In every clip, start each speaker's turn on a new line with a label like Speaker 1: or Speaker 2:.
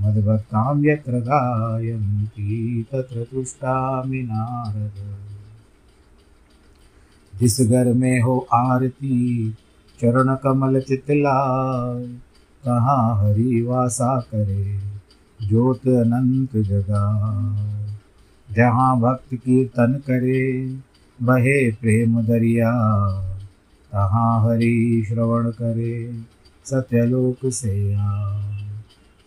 Speaker 1: मद्भक्तां यत्र गायन्ति तत्र तुष्टामि नारद। जिस घर में हो आरती चरण कमल चितलाय कहाँ हरि वासा करे ज्योत अनंत जगा जहाँ भक्त कीर्तन करे, बहे प्रेम दरिया। तहाँ हरि श्रवण करे, सत्यलोक से आ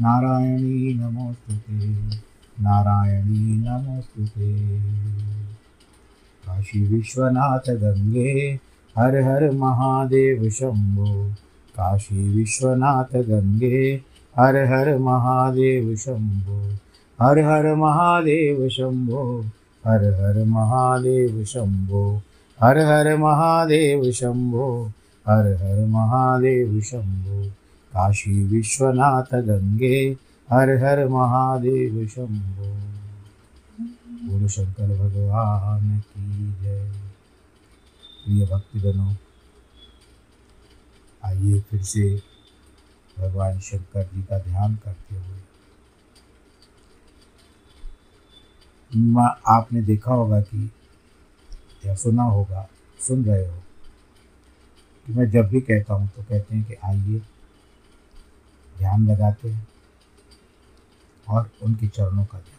Speaker 1: नारायणी नमोऽस्तुते नारायणी नमोऽस्तुते काशी विश्वनाथ गंगे, हर हर महादेव शंभो। काशी विश्वनाथ गंगे, हर हर महादेव शंभो। हर हर महादेव शंभो, हर हर महादेव शंभो। हर हर महादेव शंभो, हर हर महादेव शंभो। काशी विश्वनाथ गंगे, हर हर महादेव शंभो। गुरु शंकर भगवान की जय। प्रिय भक्तजनों, आइए फिर से भगवान शंकर जी का ध्यान करते हुए। आपने देखा होगा कि, या सुना होगा, सुन रहे हो, कि मैं जब भी कहता हूँ तो कहते हैं कि आइए ध्यान लगाते हैं और उनके चरणों का ध्यान।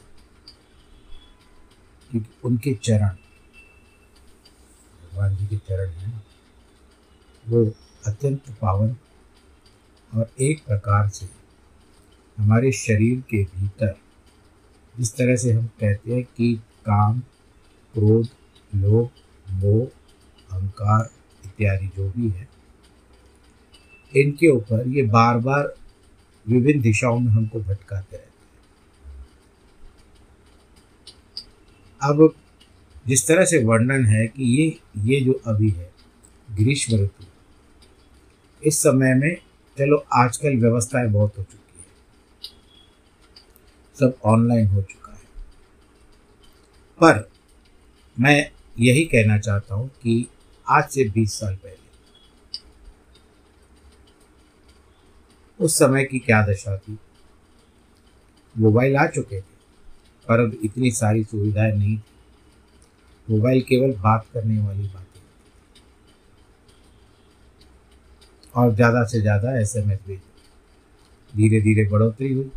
Speaker 1: क्योंकि उनके चरण, भगवान जी के चरण हैं ना, वो अत्यंत पावन और एक प्रकार से हमारे शरीर के भीतर, जिस तरह से हम कहते हैं कि काम, क्रोध, लोभ, मोह, अहंकार इत्यादि जो भी है, इनके ऊपर ये बार बार विभिन्न दिशाओं में हमको भटकाते रहते हैं। अब जिस तरह से वर्णन है कि ये ये जो अभी है, ग्रीष्म ऋतु, इस समय में चलो आजकल व्यवस्थाएँ बहुत हो चुकी है। सब ऑनलाइन हो चुका है। पर मैं यही कहना चाहता हूँ कि आज से 20 साल पहले उस समय की क्या दशा थी? मोबाइल आ चुके थे, पर अब इतनी सारी सुविधाएँ नहीं थी। मोबाइल केवल बात करने वाली बातें और ज़्यादा से ज़्यादा एस एम एस भेज धीरे धीरे बढ़ोतरी हुई।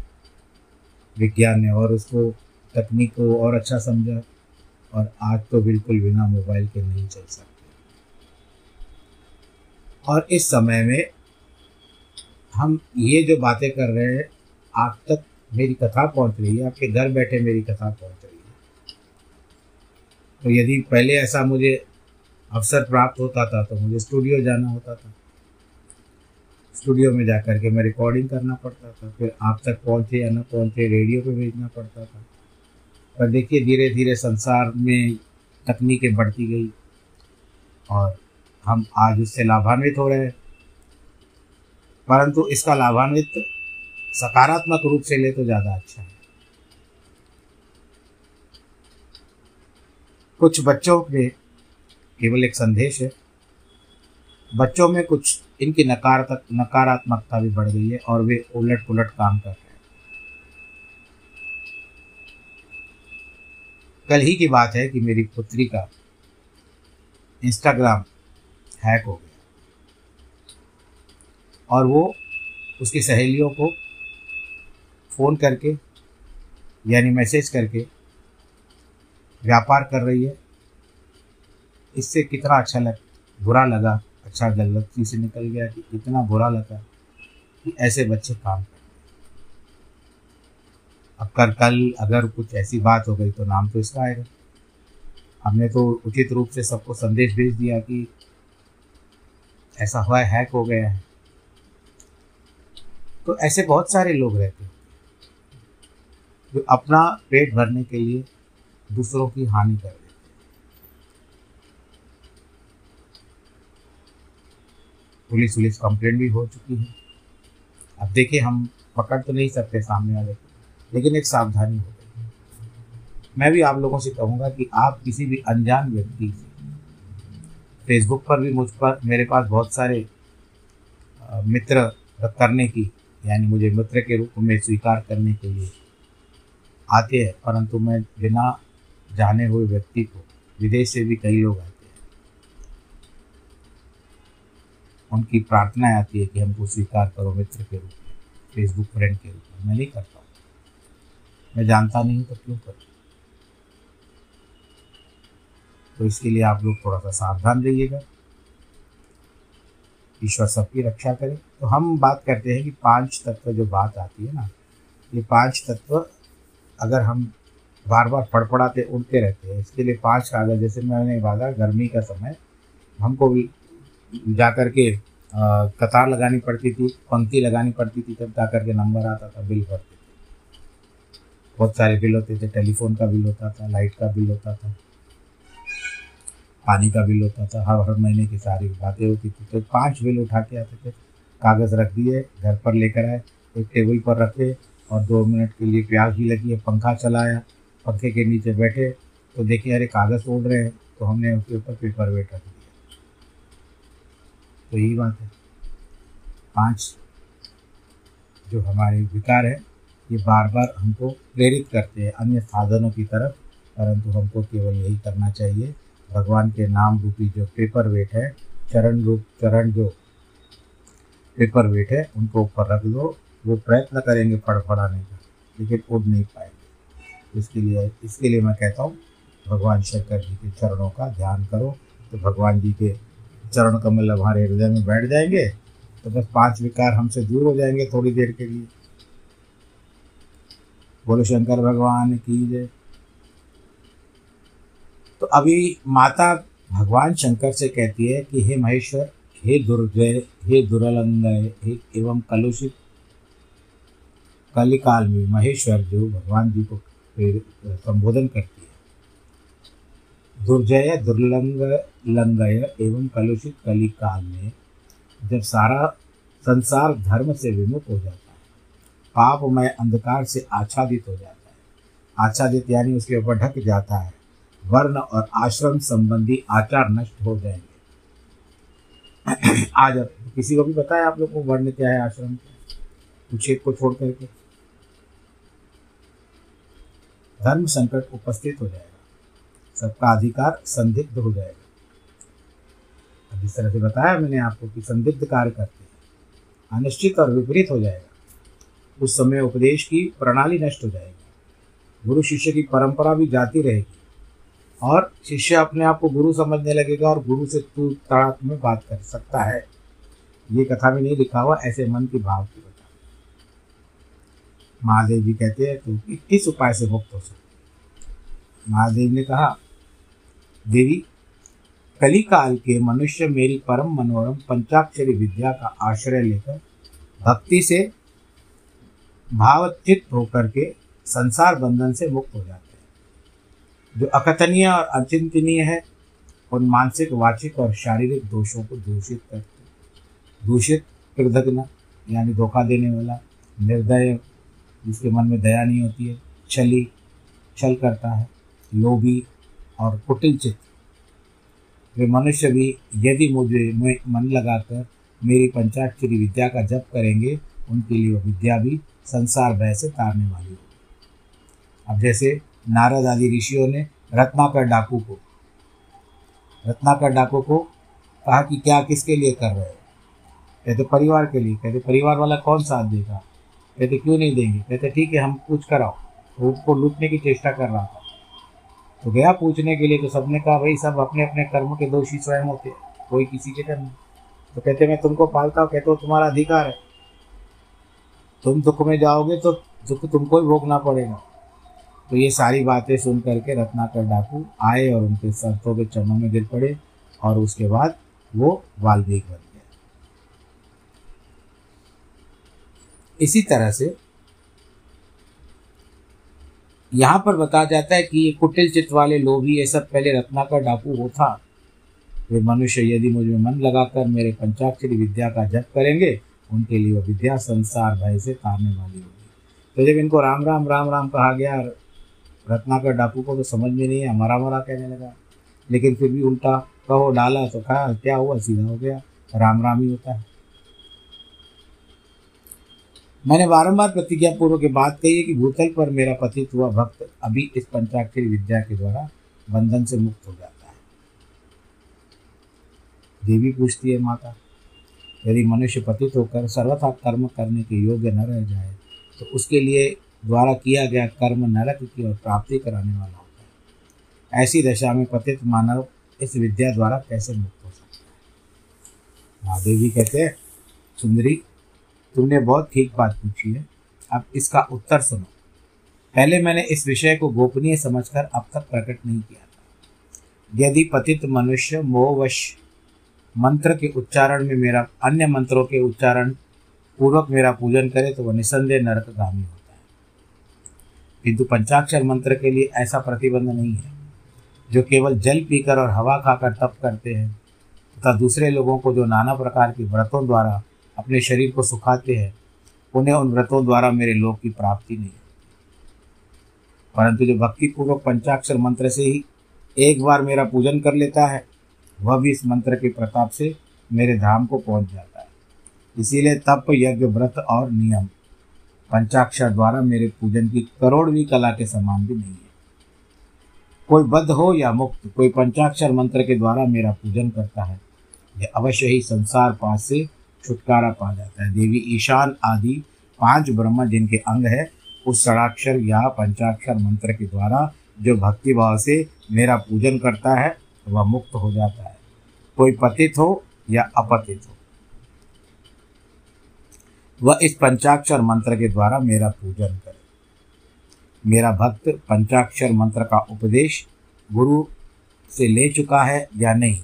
Speaker 1: विज्ञान ने और उसको तकनीक को और अच्छा समझा, और आज तो बिल्कुल बिना मोबाइल के नहीं चल सकते। और इस समय में हम ये जो बातें कर रहे हैं आप तक मेरी कथा पहुँच रही है, आपके घर बैठे मेरी कथा पहुँच रही है। तो यदि पहले ऐसा मुझे अवसर प्राप्त होता था तो मुझे स्टूडियो जाना होता था। स्टूडियो में जा कर के मैं रिकॉर्डिंग करना पड़ता था, फिर आप तक पहुँचे या न पहुँचे रेडियो पे भेजना पड़ता था। पर देखिए धीरे धीरे संसार में तकनीकें बढ़ती गई और हम आज उससे लाभान्वित हो रहे हैं। परंतु इसका लाभान्वित सकारात्मक रूप से ले तो ज़्यादा अच्छा है। कुछ बच्चों में केवल एक संदेश है। बच्चों में कुछ इनकी नकारात्मक, नकारात्मकता भी बढ़ गई है और वे उलट पुलट काम कर रहे हैं। कल ही की बात है कि मेरी पुत्री का इंस्टाग्राम हैक हो गया। और वो उसकी सहेलियों को फ़ोन करके, यानी मैसेज करके व्यापार कर रही है। इससे कितना अच्छा लग, बुरा लगा अच्छा गलती से निकल गया कि इतना बुरा लगा कि ऐसे बच्चे काम कर अब कर कल अगर कुछ ऐसी बात हो गई तो नाम तो इसका आएगा। हमने तो उचित रूप से सबको संदेश भेज दिया कि ऐसा हुआ, हैक हो गया है। तो ऐसे बहुत सारे लोग रहते हैं जो अपना पेट भरने के लिए दूसरों की हानि कर देते हैं। पुलिस वुलिस कंप्लेंट भी हो चुकी है। अब देखिए, हम पकड़ तो नहीं सकते सामने वाले को, लेकिन एक सावधानी हो गई मैं भी आप लोगों से कहूँगा कि आप किसी भी अनजान व्यक्ति से फेसबुक पर भी मुझ पर, मेरे पास बहुत सारे मित्र करने की यानी मुझे मित्र के रूप में स्वीकार करने के लिए आते हैं, परंतु मैं बिना जाने हुए व्यक्ति को, विदेश से भी कई लोग आते हैं। उनकी प्रार्थनाएँ आती है कि हमको स्वीकार करो मित्र के रूप में फेसबुक फ्रेंड के रूप में। मैं नहीं करता हूँ। मैं जानता नहीं तो क्यों करूँ? तो इसके लिए आप लोग थोड़ा सा सावधान रहिएगा। ईश्वर सबकी रक्षा करे। तो हम बात करते हैं कि पाँच तत्व जो बात आती है ना, ये पाँच तत्व अगर हम बार बार फड़फड़ाते, उड़ते रहते हैं, इसके लिए पाँच कागज़, जैसे मैंने बाधा गर्मी का समय, हमको भी जा कर के कतार लगानी पड़ती थी, पंक्ति लगानी पड़ती थी, तब जा कर के नंबर आता था, बिल भरते थे। बहुत सारे बिल होते थे, टेलीफोन का बिल होता था, लाइट का बिल होता था। पानी का बिल होता था, हर हर महीने की सारी बातें होती थी। तो पाँच बिल उठा के आते थे, कागज़ रख दिए, घर पर लेकर आए, एक टेबल पर रखे और दो मिनट के लिए प्यास भी लगी है पंखा चलाया, पंखे के नीचे बैठे तो देखिए, अरे कागज़ उड़ रहे हैं तो हमने उसके ऊपर पेपर वेट रख दिया। तो यही बात है। पाँच जो हमारे विकार है, ये बार बार हमको प्रेरित करते हैं, अन्य साधनों की तरफ़, परंतु हमको केवल यही करना चाहिए भगवान के नाम रूपी जो पेपर वेट है, चरण रूप, चरण जो पेपर वेट है, उनको ऊपर रख दो। वो प्रयत्न करेंगे फड़फड़ाने का, लेकिन उड़ नहीं पाएँगे। इसके लिए इसके लिए मैं कहता हूँ, भगवान शंकर जी के चरणों का ध्यान करो। तो भगवान जी के चरण कमल हमारे हृदय में बैठ जाएँगे। तो बस पाँच विकार हमसे दूर हो जाएँगे थोड़ी देर के लिए। बोलो, शंकर भगवान की जय। तो अभी माता भगवान शंकर से कहती है कि हे महेश्वर, हे दुर्जय हे दुरलंगय हे एवं कलुषित कलिकाल में महेश्वर जो भगवान जी को संबोधन करती है। दुर्जय दुर्लंग लंगय एवं कलुषित कलिकाल में जब सारा संसार धर्म से विमुख हो जाता है पापमय अंधकार से आच्छादित हो जाता है। आच्छादित यानी उसके ऊपर ढक जाता है। वर्ण और आश्रम संबंधी आचार नष्ट हो जाएँगे। आज किसी को भी बताया आप लोग को वर्ण क्या है, आश्रम क्या कुछ को छोड़ करके। धर्म संकट उपस्थित हो जाएगा। सबका अधिकार संदिग्ध हो जाएगा। जिस तरह से बताया मैंने आपको कि संदिग्ध कार्य करते हैं, अनिश्चित और विपरीत हो जाएगा। उस समय उपदेश की प्रणाली नष्ट हो जाएगी। गुरु शिष्य की परंपरा भी जाती रहेगी। और शिष्य अपने आप को गुरु समझने लगेगा और गुरु से तू तड़ाक में बात कर सकता है। ये कथा में नहीं लिखा हुआ, ऐसे मन की भाव की बता महादेव जी कहते हैं तो किस उपाय से मुक्त हो सकते महादेव ने कहा, देवी कली काल के मनुष्य मेरी परम मनोरम पंचाक्षरी विद्या का आश्रय लेकर भक्ति से भावचित होकर के संसार बंधन से मुक्त हो जाते जो अकथनीय और अचिंतनीय है, उन मानसिक, वाचिक और शारीरिक दोषों को दूषित करते दूषित कृतज्ञ यानी धोखा देने वाला, निर्दय, जिसके मन में दया नहीं होती है छली छल करता है, लोभी और कुटिल चित्त। वे मनुष्य भी यदि मुझे मन लगाकर मेरी पंचाक्षरी विद्या का जप करेंगे, उनके लिए वह विद्या भी संसार भय से तारने वाली होगी। अब जैसे नारद आदि ऋषियों ने रत्नाकर डाकू को, रत्नाकर डाकू को कहा कि क्या किसके लिए कर रहे हो? कहते, परिवार के लिए। कहते, परिवार वाला कौन साथ देगा? कहते, क्यों नहीं देंगे? कहते, ठीक है, हम पूछ कराओ। तो उसको लूटने की चेष्टा कर रहा था। तो गया पूछने के लिए तो सबने कहा, भाई, सब अपने अपने कर्म के दोषी स्वयं होते हैं, कोई किसी के कर्म तो कहते, मैं तुमको पालता हूँ, कहते हो, तुम्हारा अधिकार है। तुम दुख में जाओगे तो दुख तुमको ही भोगना पड़ेगा। तो ये सारी बातें सुन करके रत्नाकर डाकू आए और उनके सरसों के चरणों में गिर पड़े और उसके बाद वो वाल्मीक बन गए। इसी तरह से यहाँ पर बताया जाता है कि ये कुटिल चित्त वाले लोभी ये सब पहले रत्नाकर डाकू वो था। वे मनुष्य, यदि मुझे मन लगाकर मेरे पंचाक्षरी विद्या का जप करेंगे, उनके लिए वह विद्या संसार भय से तारने वाली होगी। तो जब इनको राम राम राम राम कहा गया रत्नाकर डाकू को तो समझ में नहीं है हमारा मरा कहने लगा। लेकिन फिर भी उल्टा कहो, डाला तो कहा क्या हुआ, सीधा हो गया राम राम ही होता है। मैंने बारंबार प्रतिज्ञा पूर्व के बात कही है कि भूतल पर मेरा पतित हुआ भक्त अभी इस पंचाक्षरी विद्या के द्वारा बंधन से मुक्त हो जाता है। देवी पूछती है माता, यदि मनुष्य पतित होकर सर्वथा कर्म करने के योग्य न रह जाए तो उसके लिए द्वारा किया गया कर्म नरक की ओर प्राप्ति कराने वाला होता है। ऐसी दशा में पतित मानव इस विद्या द्वारा कैसे मुक्त हो सकता है? महादेव जी कहते हैं, सुंदरी, तुमने बहुत ठीक बात पूछी है। अब इसका उत्तर सुनो। पहले मैंने इस विषय को गोपनीय समझकर अब तक प्रकट नहीं किया था। यदि पतित मनुष्य मोहवश मंत्र के उच्चारण में मेरा, अन्य मंत्रों के उच्चारण पूर्वक मेरा पूजन करे तो वह निसंदेह नरकगामी है किंतु पंचाक्षर मंत्र के लिए ऐसा प्रतिबंध नहीं है। जो केवल जल पीकर और हवा खाकर तप करते हैं, तथा दूसरे लोगों को जो नाना प्रकार के व्रतों द्वारा अपने शरीर को सुखाते हैं, उन्हें उन व्रतों द्वारा मेरे लोक की प्राप्ति नहीं। परंतु जो भक्ति पूर्वक पंचाक्षर मंत्र से ही एक बार मेरा पूजन कर लेता है, वह भी इस मंत्र के प्रताप से मेरे धाम को पहुँच जाता है। इसीलिए तप, यज्ञ, व्रत और नियम। पंचाक्षर द्वारा मेरे पूजन की करोड़वीं कला के समान भी नहीं है। कोई बद्ध हो या मुक्त, कोई पंचाक्षर मंत्र के द्वारा मेरा पूजन करता है, यह अवश्य ही संसार पास से छुटकारा पा जाता है। देवी ईशान आदि पाँच ब्रह्म जिनके अंग है, उस षडाक्षर या पंचाक्षर मंत्र के द्वारा जो भक्ति भाव से मेरा पूजन करता है, वह मुक्त हो जाता है। कोई पतित हो या अपतित हो। वह इस पंचाक्षर मंत्र के द्वारा मेरा पूजन करे। मेरा भक्त पंचाक्षर मंत्र का उपदेश गुरु से ले चुका है या नहीं,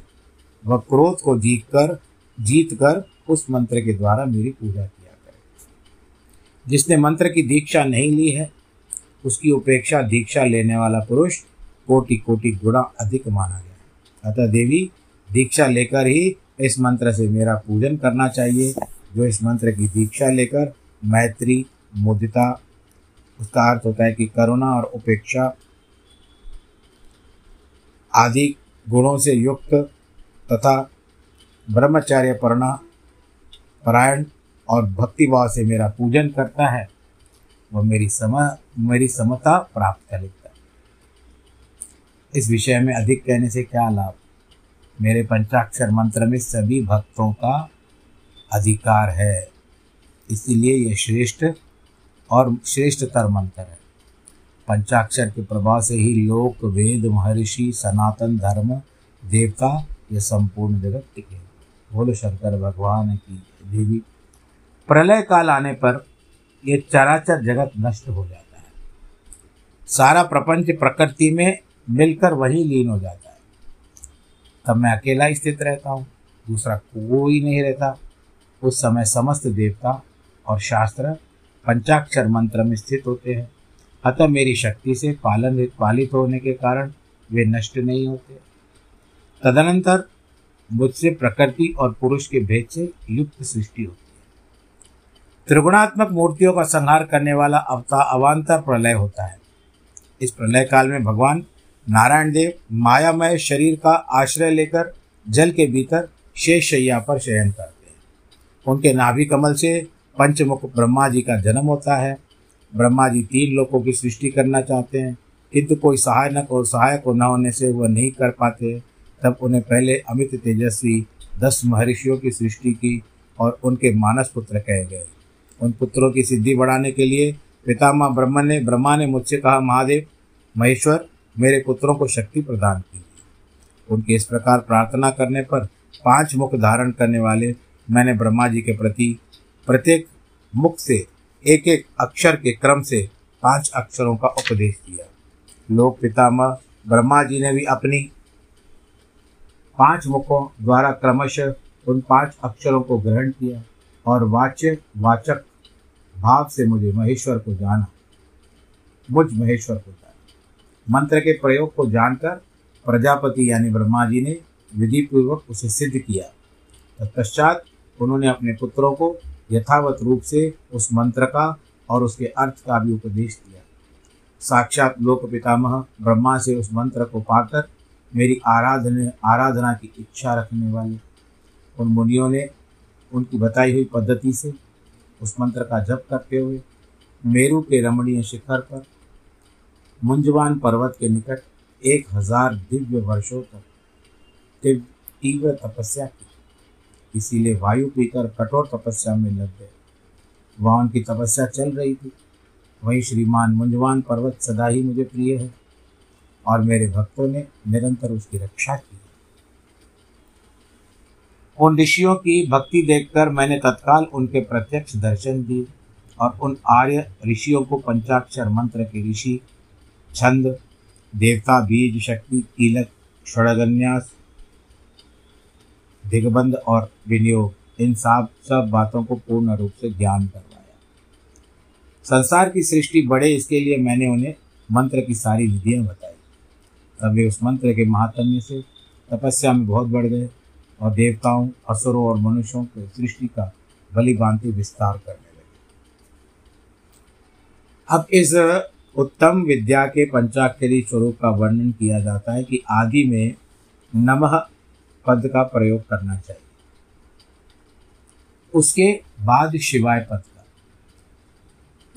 Speaker 1: वह क्रोध को जीत कर जीत कर उस मंत्र के द्वारा मेरी पूजा किया करे। जिसने मंत्र की दीक्षा नहीं ली है, उसकी उपेक्षा दीक्षा लेने वाला पुरुष कोटि कोटि गुणा अधिक माना गया अतः देवी, दीक्षा लेकर ही इस मंत्र से मेरा पूजन करना चाहिए। जो इस मंत्र की दीक्षा लेकर मैत्री, मुदिता, उसका अर्थ होता है कि करुणा और उपेक्षा आदि गुणों से युक्त तथा ब्रह्मचार्य परणा, परायण और भक्तिभाव से मेरा पूजन करता है, वह मेरी सम, मेरी समता प्राप्त कर लेता है। इस विषय में अधिक कहने से क्या लाभ? मेरे पंचाक्षर मंत्र में सभी भक्तों का अधिकार है। इसीलिए यह श्रेष्ठ और श्रेष्ठतर मंत्र है। पंचाक्षर के प्रभाव से ही लोक, वेद, महर्षि, सनातन धर्म, देवता यह संपूर्ण जगत टिके। बोलो शंकर भगवान की देवी। प्रलय काल आने पर यह चराचर जगत नष्ट हो जाता है। सारा प्रपंच प्रकृति में मिलकर वही लीन हो जाता है। तब मैं अकेला स्थित रहता हूँ। दूसरा कोई नहीं रहता। उस समय समस्त देवता और शास्त्र पंचाक्षर मंत्र में स्थित होते हैं। अतः मेरी शक्ति से पालन पालित होने के कारण वे नष्ट नहीं होते। तदनंतर मुझसे प्रकृति और पुरुष के भेद से युक्त सृष्टि होती है। त्रिगुणात्मक मूर्तियों का संहार करने वाला अवता अवान्तर प्रलय होता है। इस प्रलय काल में भगवान नारायण देव मायामय शरीर का आश्रय लेकर जल के भीतर शेष शैया पर शयन करते उनके नाभि कमल से पंचमुख ब्रह्मा जी का जन्म होता है। ब्रह्मा जी तीन लोगों की सृष्टि करना चाहते हैं। किंतु कोई सहायक और सहायक न होने से वह नहीं कर पाते। तब उन्हें पहले अमित तेजस्वी, दस महर्षियों की सृष्टि की और उनके मानस पुत्र कहे गए। उन पुत्रों की सिद्धि बढ़ाने के लिए पितामह ब्रह्म ने ब्रह्मा ने मुझसे कहा, महादेव, महेश्वर, मेरे पुत्रों को शक्ति प्रदान की उनके इस प्रकार प्रार्थना करने पर पाँच मुख धारण करने वाले मैंने ब्रह्मा जी के प्रति प्रत्येक मुख से एक एक अक्षर के क्रम से पाँच अक्षरों का उपदेश दिया। लोक पितामह, ब्रह्मा जी ने भी अपनी पाँच मुखों द्वारा क्रमशः उन पाँच अक्षरों को ग्रहण किया और वाच्य, वाचक भाव से मुझे महेश्वर को जाना। मुझ महेश्वर को जाना। मंत्र के प्रयोग को जानकर प्रजापति यानी ब्रह्मा जी ने विधि पूर्वक उसे सिद्ध किया। तत्पश्चात उन्होंने अपने पुत्रों को यथावत रूप से उस मंत्र का और उसके अर्थ का भी उपदेश दिया। साक्षात लोक पितामह ब्रह्मा से उस मंत्र को पाकर मेरी आराधना आराधना की इच्छा रखने वाले उन मुनियों ने उनकी बताई हुई पद्धति से उस मंत्र का जप करते हुए मेरू के रमणीय शिखर पर, मुंजवान पर्वत के निकट एक हज़ार दिव्य वर्षों तक तीव्र तपस्या की। इसीलिए वायु पीकर कठोर तपस्या में लग गए। वहाँ उनकी तपस्या चल रही थी। वहीं श्रीमान मुंजवान पर्वत सदा ही मुझे प्रिय है और मेरे भक्तों ने निरंतर उसकी रक्षा की। उन ऋषियों की भक्ति देखकर मैंने तत्काल उनके प्रत्यक्ष दर्शन दिए और उन आर्य ऋषियों को पंचाक्षर मंत्र के ऋषि, छंद, देवता, बीज, शक्ति कीलक षड़गन्यास दिग्बंध और विनियोग, इन सब सब बातों को पूर्ण रूप से ज्ञान करवाया। संसार की सृष्टि बढ़े इसके लिए मैंने उन्हें मंत्र की सारी विधियाँ बताई। तब वे उस मंत्र के महात्म्य से तपस्या में बहुत बढ़ गए और देवताओं, असुरों और मनुष्यों के सृष्टि का बलि बांति विस्तार करने लगे। अब इस उत्तम विद्या के पंचाक्षरी स्वरूप का वर्णन किया जाता है कि आदि में नमः पद का प्रयोग करना चाहिए। उसके बाद शिवाय पद का।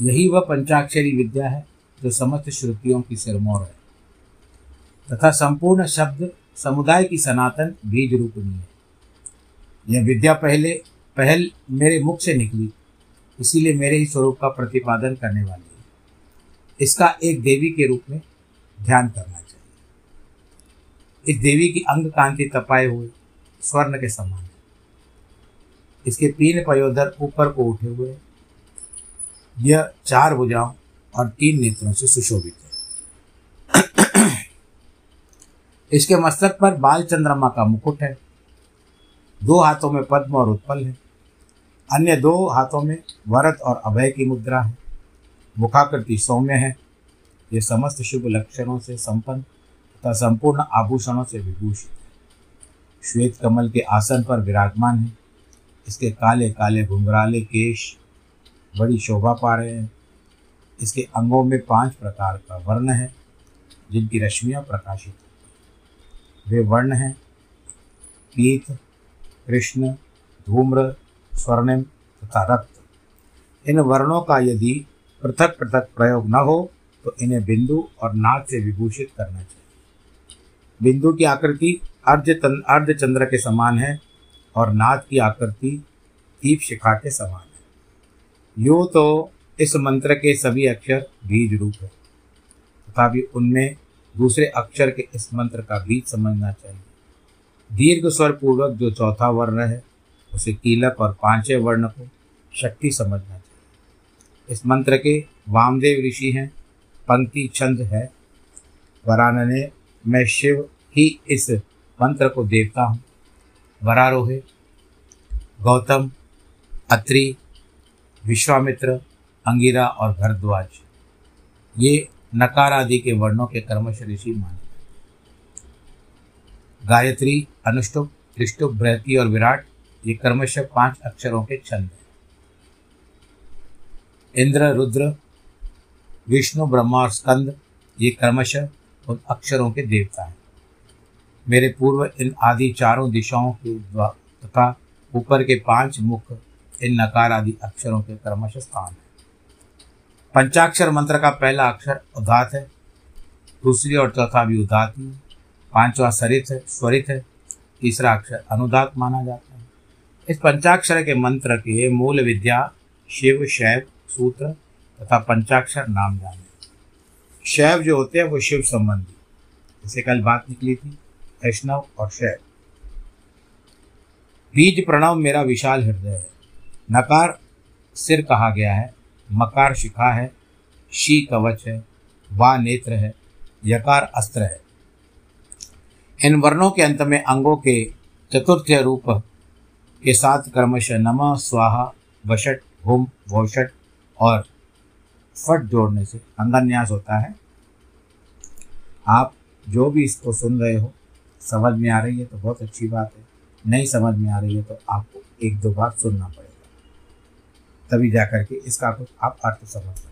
Speaker 1: यही वह पंचाक्षरी विद्या है जो समस्त श्रुतियों की सिरमौर है। तथा संपूर्ण शब्द समुदाय की सनातन बीज रूपनी है। यह विद्या पहले, पहल मेरे मुख से निकली, इसीलिए मेरे ही स्वरूप का प्रतिपादन करने वाली है। इसका एक देवी के रूप में ध्यान करना चाहिए। इस देवी की अंग कांति तपाए हुए स्वर्ण के समान है। इसके तीन पयोधर ऊपर को उठे हुए यह चार भुजाओं और तीन नेत्रों से सुशोभित है। इसके मस्तक पर बाल चंद्रमा का मुकुट है। दो हाथों में पद्म और उत्पल है। अन्य दो हाथों में वरद और अभय की मुद्रा है। मुखाकृति सौम्य है। ये समस्त शुभ लक्षणों से संपन्न तथा संपूर्ण आभूषणों से विभूषित है। श्वेत कमल के आसन पर विराजमान है। इसके काले काले घुंघराले केश बड़ी शोभा पा रहे हैं। इसके अंगों में पाँच प्रकार का वर्ण है, जिनकी रश्मियाँ प्रकाशित वे वर्ण हैं, पीत, कृष्ण, धूम्र, स्वर्णिम तथा रक्त। इन वर्णों का यदि पृथक पृथक प्रयोग न हो तो इन्हें बिंदु और नाद से विभूषित करना चाहिए। बिंदु की आकृति अर्ध अर्ध चंद्र के समान है और नाद की आकृति दीप शिखा के समान है। यूँ तो इस मंत्र के सभी अक्षर बीज रूप है। तथापि उनमें दूसरे अक्षर के इस मंत्र का बीज समझना चाहिए। दीर्घ स्वर पूर्वक जो चौथा वर्ण है, उसे कीलक और पाँचवें वर्ण को शक्ति समझना चाहिए। इस मंत्र के वामदेव ऋषि हैं, पंक्ति छंद है, वरानने में शिव ही इस मंत्र को देवता हूँ। वरारोहे, गौतम, अत्रि, विश्वामित्र, अंगिरा और भरद्वाज। ये नकार आदि के वर्णों के कर्मश ऋषि माने। गायत्री, अनुष्टुप, त्रिष्टुप, बृहति और विराट, ये कर्मश पाँच अक्षरों के छंद हैं। इंद्र, रुद्र, विष्णु, ब्रह्मा और स्कंद, ये क्रमश उन अक्षरों के देवता हैं। मेरे पूर्व इन आदि चारों दिशाओं के तथा ऊपर के पाँच मुख इन नकार आदि अक्षरों के क्रमश स्थान है। पंचाक्षर मंत्र का पहला अक्षर उदात है, दूसरी और चौथा भी उदात ही। पांचवा सरित है, स्वरित है, तीसरा अक्षर अनुदात माना जाता है। इस पंचाक्षर के मंत्र के मूल विद्या शिव, शैव, सूत्र तथा पंचाक्षर नाम जाने। शैव जो होते हैं वो शिव संबंधी। जैसे कल बात निकली थी, वैष्णव और शैव। बीज प्रणव मेरा विशाल हृदय है। नकार सिर कहा गया है, मकार शिखा है, शी कवच है, वा नेत्र है, यकार अस्त्र है। इन वर्णों के अंत में अंगों के चतुर्थ रूप के साथ क्रमश नम, स्वाहा वशट हुम, वोषट और फट जोड़ने से अंगान्यास होता है। आप जो भी इसको सुन रहे हो, समझ में आ रही है तो बहुत अच्छी बात है। नहीं समझ में आ रही है तो आपको एक दो बार सुनना पड़ेगा। तभी जा कर के इसका कुछ आप अर्थ समझ सकते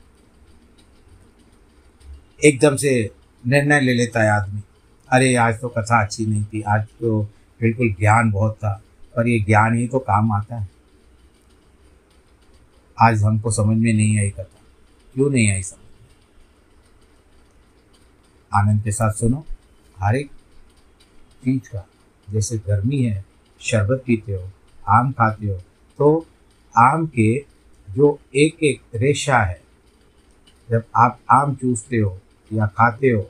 Speaker 1: एकदम से निर्णय ले लेता है आदमी। अरे, आज तो कथा अच्छी नहीं थी, आज तो बिल्कुल ज्ञान बहुत था, पर ये ज्ञान ही तो काम आता है। आज हमको समझ में नहीं आई कथा। क्यों नहीं आई समझ आनंद के साथ सुनो, हर एक चीज़ का, जैसे गर्मी है, शरबत पीते हो, आम खाते हो तो आम के जो एक एक रेशा है, जब आप आम चूसते हो या खाते हो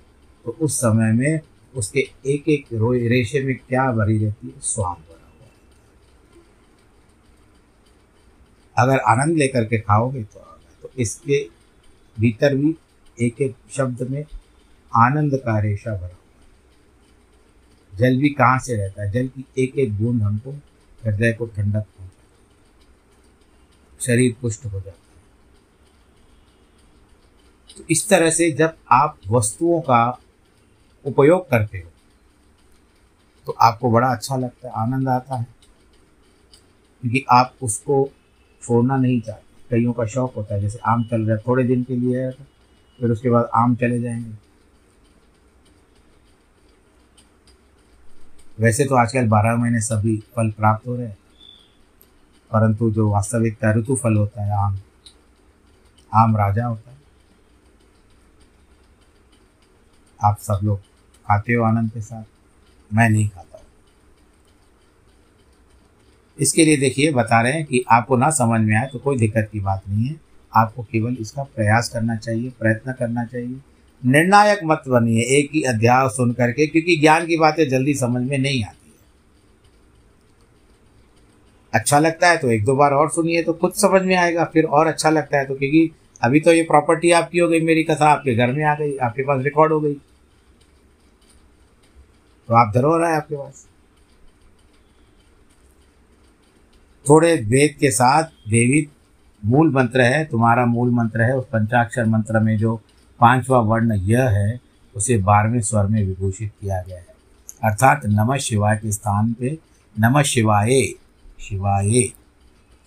Speaker 1: तो उस समय में उसके एक एक रेशे में क्या भरी रहती है? स्वाद भरा हुआ अगर आनंद लेकर के खाओगे तो तो इसके भीतर भी एक एक शब्द में आनंद का रेशा भरा हुआ जल भी कहाँ से रहता है? जल की एक एक बूंद हमको हृदय को ठंडक पहुंचाती शरीर पुष्ट हो जाता है। तो इस तरह से जब आप वस्तुओं का उपयोग करते हो तो आपको बड़ा अच्छा लगता है, आनंद आता है। क्योंकि आप उसको छोड़ना नहीं चाहते। कईयों का शौक होता है, जैसे आम चल रहा है, थोड़े दिन के लिए है, फिर उसके बाद आम चले जाएँगे। वैसे तो आजकल बारह महीने सभी फल प्राप्त हो रहे हैं, परंतु जो वास्तविकता ऋतु फल होता है, आम। आम राजा होता है। आप सब लोग खाते हो आनंद के साथ, मैं नहीं खाता। इसके लिए देखिए, बता रहे हैं कि आपको ना समझ में आए तो कोई दिक्कत की बात नहीं है। आपको केवल इसका प्रयास करना चाहिए, प्रयत्न करना चाहिए। निर्णायक मत बनिए एक ही अध्याय सुन करके, क्योंकि ज्ञान की बातें जल्दी समझ में नहीं आती है। अच्छा लगता है तो एक दो बार और सुनिए तो खुद समझ में आएगा, फिर और अच्छा लगता है तो क्योंकि अभी तो ये प्रॉपर्टी आपकी हो गई, मेरी कथा आपके घर में आ गई, आपके पास रिकॉर्ड हो गई। तो आप धरोहर है आपके पास। थोड़े वेद के साथ, देवी, मूल मंत्र है, तुम्हारा मूल मंत्र है, उस पंचाक्षर मंत्र में जो पांचवा वर्ण यह है, उसे बारहवें स्वर में विभूषित किया गया है। अर्थात नमः शिवाय के स्थान पे, नमः शिवाय शिवाय,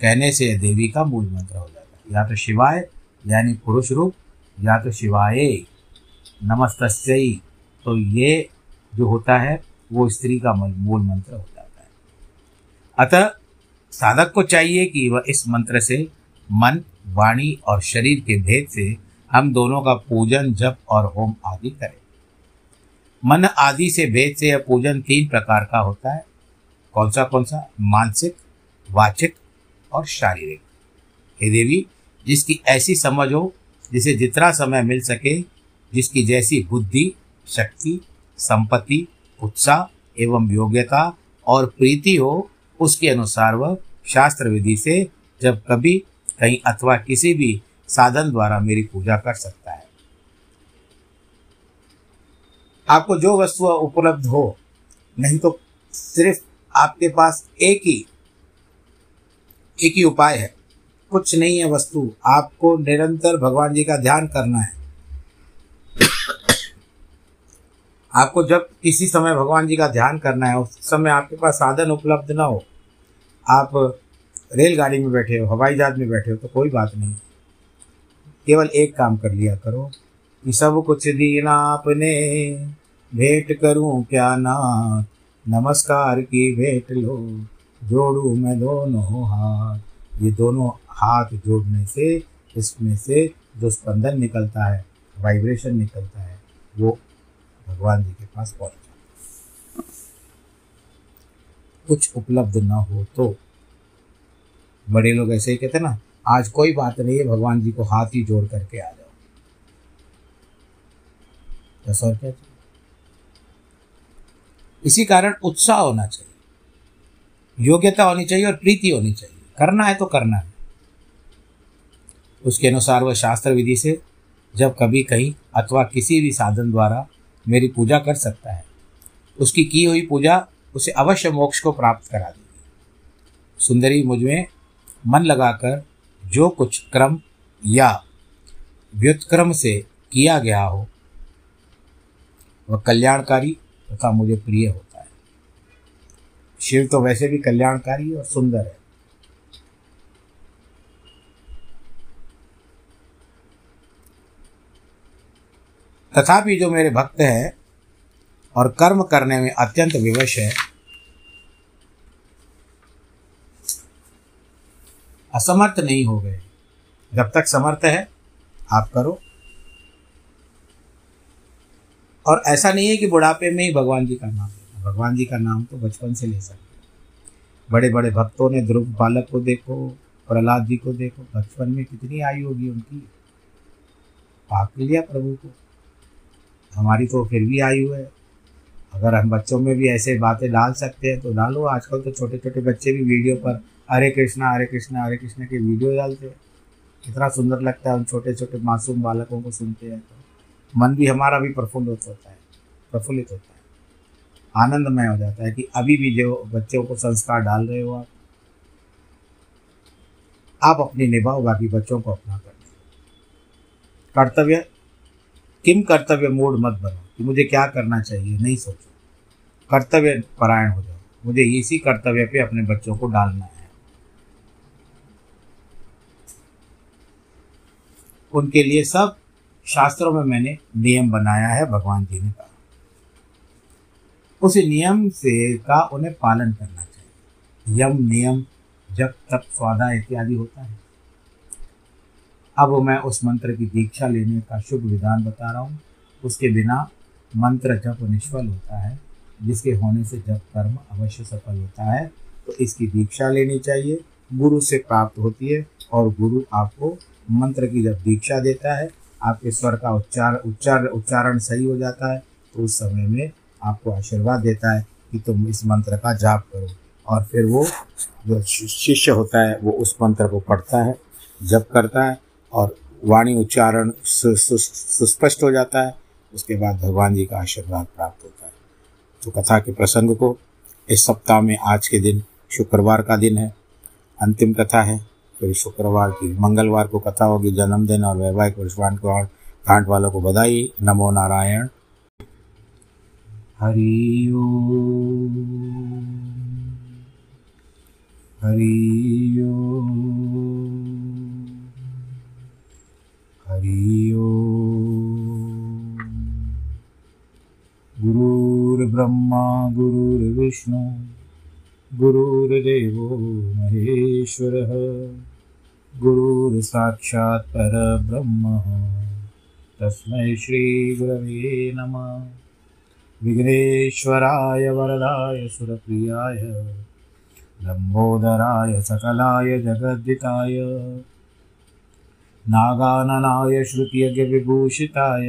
Speaker 1: कहने से देवी का मूल मंत्र हो जाता है। या तो शिवाय, यानी पुरुष रूप, या तो शिवाय नमस्तस्यई तो ये जो होता है, वो स्त्री का मूल मंत्र हो जाता है। अतः साधक को चाहिए कि वह इस मंत्र से मन, वाणी और शरीर के भेद से हम दोनों का पूजन, जप और होम आदि करें। मन आदि से भेद से यह पूजन तीन प्रकार का होता है। कौन सा कौन सा मानसिक, वाचिक और शारीरिक। हे देवी, जिसकी ऐसी समझ हो, जिसे जितना समय मिल सके, जिसकी जैसी बुद्धि, शक्ति, संपत्ति, उत्साह एवं योग्यता और प्रीति हो उसके अनुसार वह शास्त्र विधि से जब कभी कहीं अथवा किसी भी साधन द्वारा मेरी पूजा कर सकता है। आपको जो वस्तु उपलब्ध हो, नहीं तो सिर्फ़ आपके पास एक ही एक ही उपाय है। कुछ नहीं है वस्तु, आपको निरंतर भगवान जी का ध्यान करना है। आपको जब किसी समय भगवान जी का ध्यान करना है, उस समय आपके पास साधन उपलब्ध ना हो आप रेलगाड़ी में बैठे हो, हवाई जहाज़ में बैठे हो तो कोई बात नहीं। केवल एक काम कर लिया करो कि सब कुछ दीना आपने, भेंट करूँ क्या ना? नमस्कार की भेंट लो, जोड़ू मैं दोनों हाथ। ये दोनों हाथ जोड़ने से, इसमें से जो स्पंदन निकलता है वाइब्रेशन निकलता है, वो भगवान जी के पास पहुँच जाता कुछ उपलब्ध ना हो तो। बड़े लोग ऐसे ही कहते ना, आज कोई बात नहीं है, भगवान जी को हाथ ही जोड़ करके आ जाओ। बस और क्या चाहिए? इसी कारण उत्साह होना चाहिए। योग्यता होनी चाहिए और प्रीति होनी चाहिए। करना है तो करना है। उसके अनुसार वह शास्त्र विधि से जब कभी कहीं अथवा किसी भी साधन द्वारा मेरी पूजा कर सकता है। उसकी की हुई पूजा उसे अवश्य मोक्ष को प्राप्त करा देगी सुंदरी मुझमें मन लगाकर जो कुछ क्रम या व्युत्क्रम से किया गया हो, वह कल्याणकारी तथा मुझे प्रिय होता है। शिव तो वैसे भी कल्याणकारी और सुंदर है। तथापि जो मेरे भक्त हैं और कर्म करने में अत्यंत विवश है। असमर्थ नहीं हो गए। जब तक समर्थ है, आप करो। और ऐसा नहीं है कि बुढ़ापे में ही भगवान जी का नाम लेना भगवान जी का नाम तो बचपन से ले सकते बड़े बड़े भक्तों ने ध्रुव बालक को देखो, प्रहलाद जी को देखो, बचपन में कितनी आयु होगी उनकी। पाक लिया प्रभु को। हमारी तो फिर भी आयु है। अगर हम बच्चों में भी ऐसे बातें डाल सकते हैं तो डालो। आजकल तो छोटे छोटे बच्चे भी वीडियो पर हरे कृष्णा हरे कृष्णा हरे कृष्णा के वीडियो डालते हैं। कितना सुंदर लगता है उन छोटे छोटे मासूम बालकों को सुनते हैं तो। मन भी हमारा भी प्रफुल्लित होता है, प्रफुल्लित होता है। आनंदमय हो जाता है कि अभी भी जो बच्चों को संस्कार डाल रहे हो आप आप अपनी निभाओ बाकी बच्चों को अपना कर कर्तव्य, किम कर्तव्य, मूड मत बनो। कि मुझे क्या करना चाहिए, नहीं सोचो। कर्तव्य परायण हो जाओ। मुझे इसी कर्तव्य पे अपने बच्चों को डालना है। उनके लिए सब शास्त्रों में मैंने नियम बनाया है, भगवान जी ने कहा। उस नियम से का उन्हें पालन करना चाहिए। यम, नियम जब तक स्वादा इत्यादि होता है। अब मैं उस मंत्र की दीक्षा लेने का शुभ विधान बता रहा हूँ। उसके बिना मंत्र जप निष्फल होता है, जिसके होने से जब कर्म अवश्य सफल होता है तो इसकी दीक्षा लेनी चाहिए। गुरु से प्राप्त होती है और गुरु आपको मंत्र की जब दीक्षा देता है, आपके स्वर का उच्चार उच्चार, उच्चारण सही हो जाता है तो उस समय में आपको आशीर्वाद देता है कि तुम इस मंत्र का जाप करो। और फिर वो जो शिष्य होता है, वो उस मंत्र को पढ़ता है, जप करता है और वाणी उच्चारण सुस्पष्ट हो जाता है। उसके बाद भगवान जी का आशीर्वाद प्राप्त होता है। तो कथा के प्रसंग को इस सप्ताह में आज के दिन शुक्रवार का दिन है, अंतिम कथा है। फिर शुक्रवार की मंगलवार को कथा होगी, जन्मदिन और वैवाहिक वर्षवान को और कांट वालों को बधाई। नमो नारायण। हरि हरि हरि गुरुर्ब्रह्मा, गुरुर्विष्णु, गुरुर्देवो महेश्वरः, गुरुर्साक्षात् परब्रह्म। तस्मै श्रीगुरवे नमः। विघ्नेश्वराय वरदाय सुरप्रियाय, लम्बोदराय सकलाय जगद्दिताय, नागाननाय श्रुतियज्ञविभूषिताय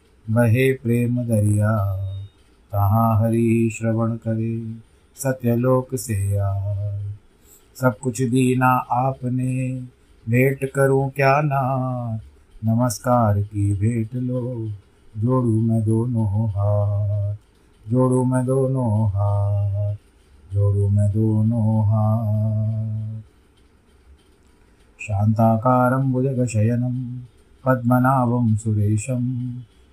Speaker 1: बहे प्रेम दरिया, कहाँ हरि श्रवण करे, सत्यलोक से आए। सब कुछ दीना आपने, भेंट करूँ क्या नाथ? नमस्कार की भेंट लो, जोड़ू मैं दोनों हाथ, जोड़ू मैं दोनों हाथ, जोड़ू मैं दोनों हाथ। शान्ताकारं भुजगशयनं, पद्मनाभं सुरेशं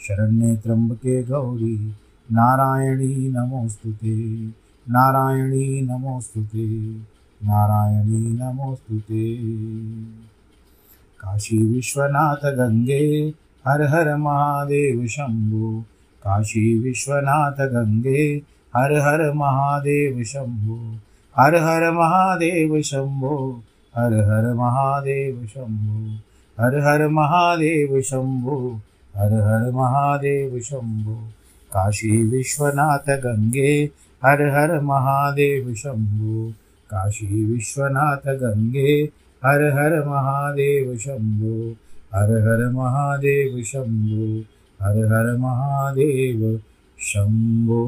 Speaker 1: शरण्ये त्र्यम्बके गौरी, नारायणी नमोऽस्तु ते, नारायणी नमोऽस्तु ते, नारायणी नमोऽस्तु ते। काशी विश्वनाथ गङ्गे हर हर महादेव शम्भो काशी विश्वनाथ गङ्गे हर हर महादेव शम्भो हर हर महादेव शम्भो हर हर महादेव शम्भो हर हर महादेव शम्भो हर हर महादेव शम्भो काशी विश्वनाथ गङ्गे हर हर महादेव शम्भो काशी विश्वनाथ गङ्गे हर हर महादेव शम्भो हर हर महादेव शम्भो हर हर महादेव शम्भो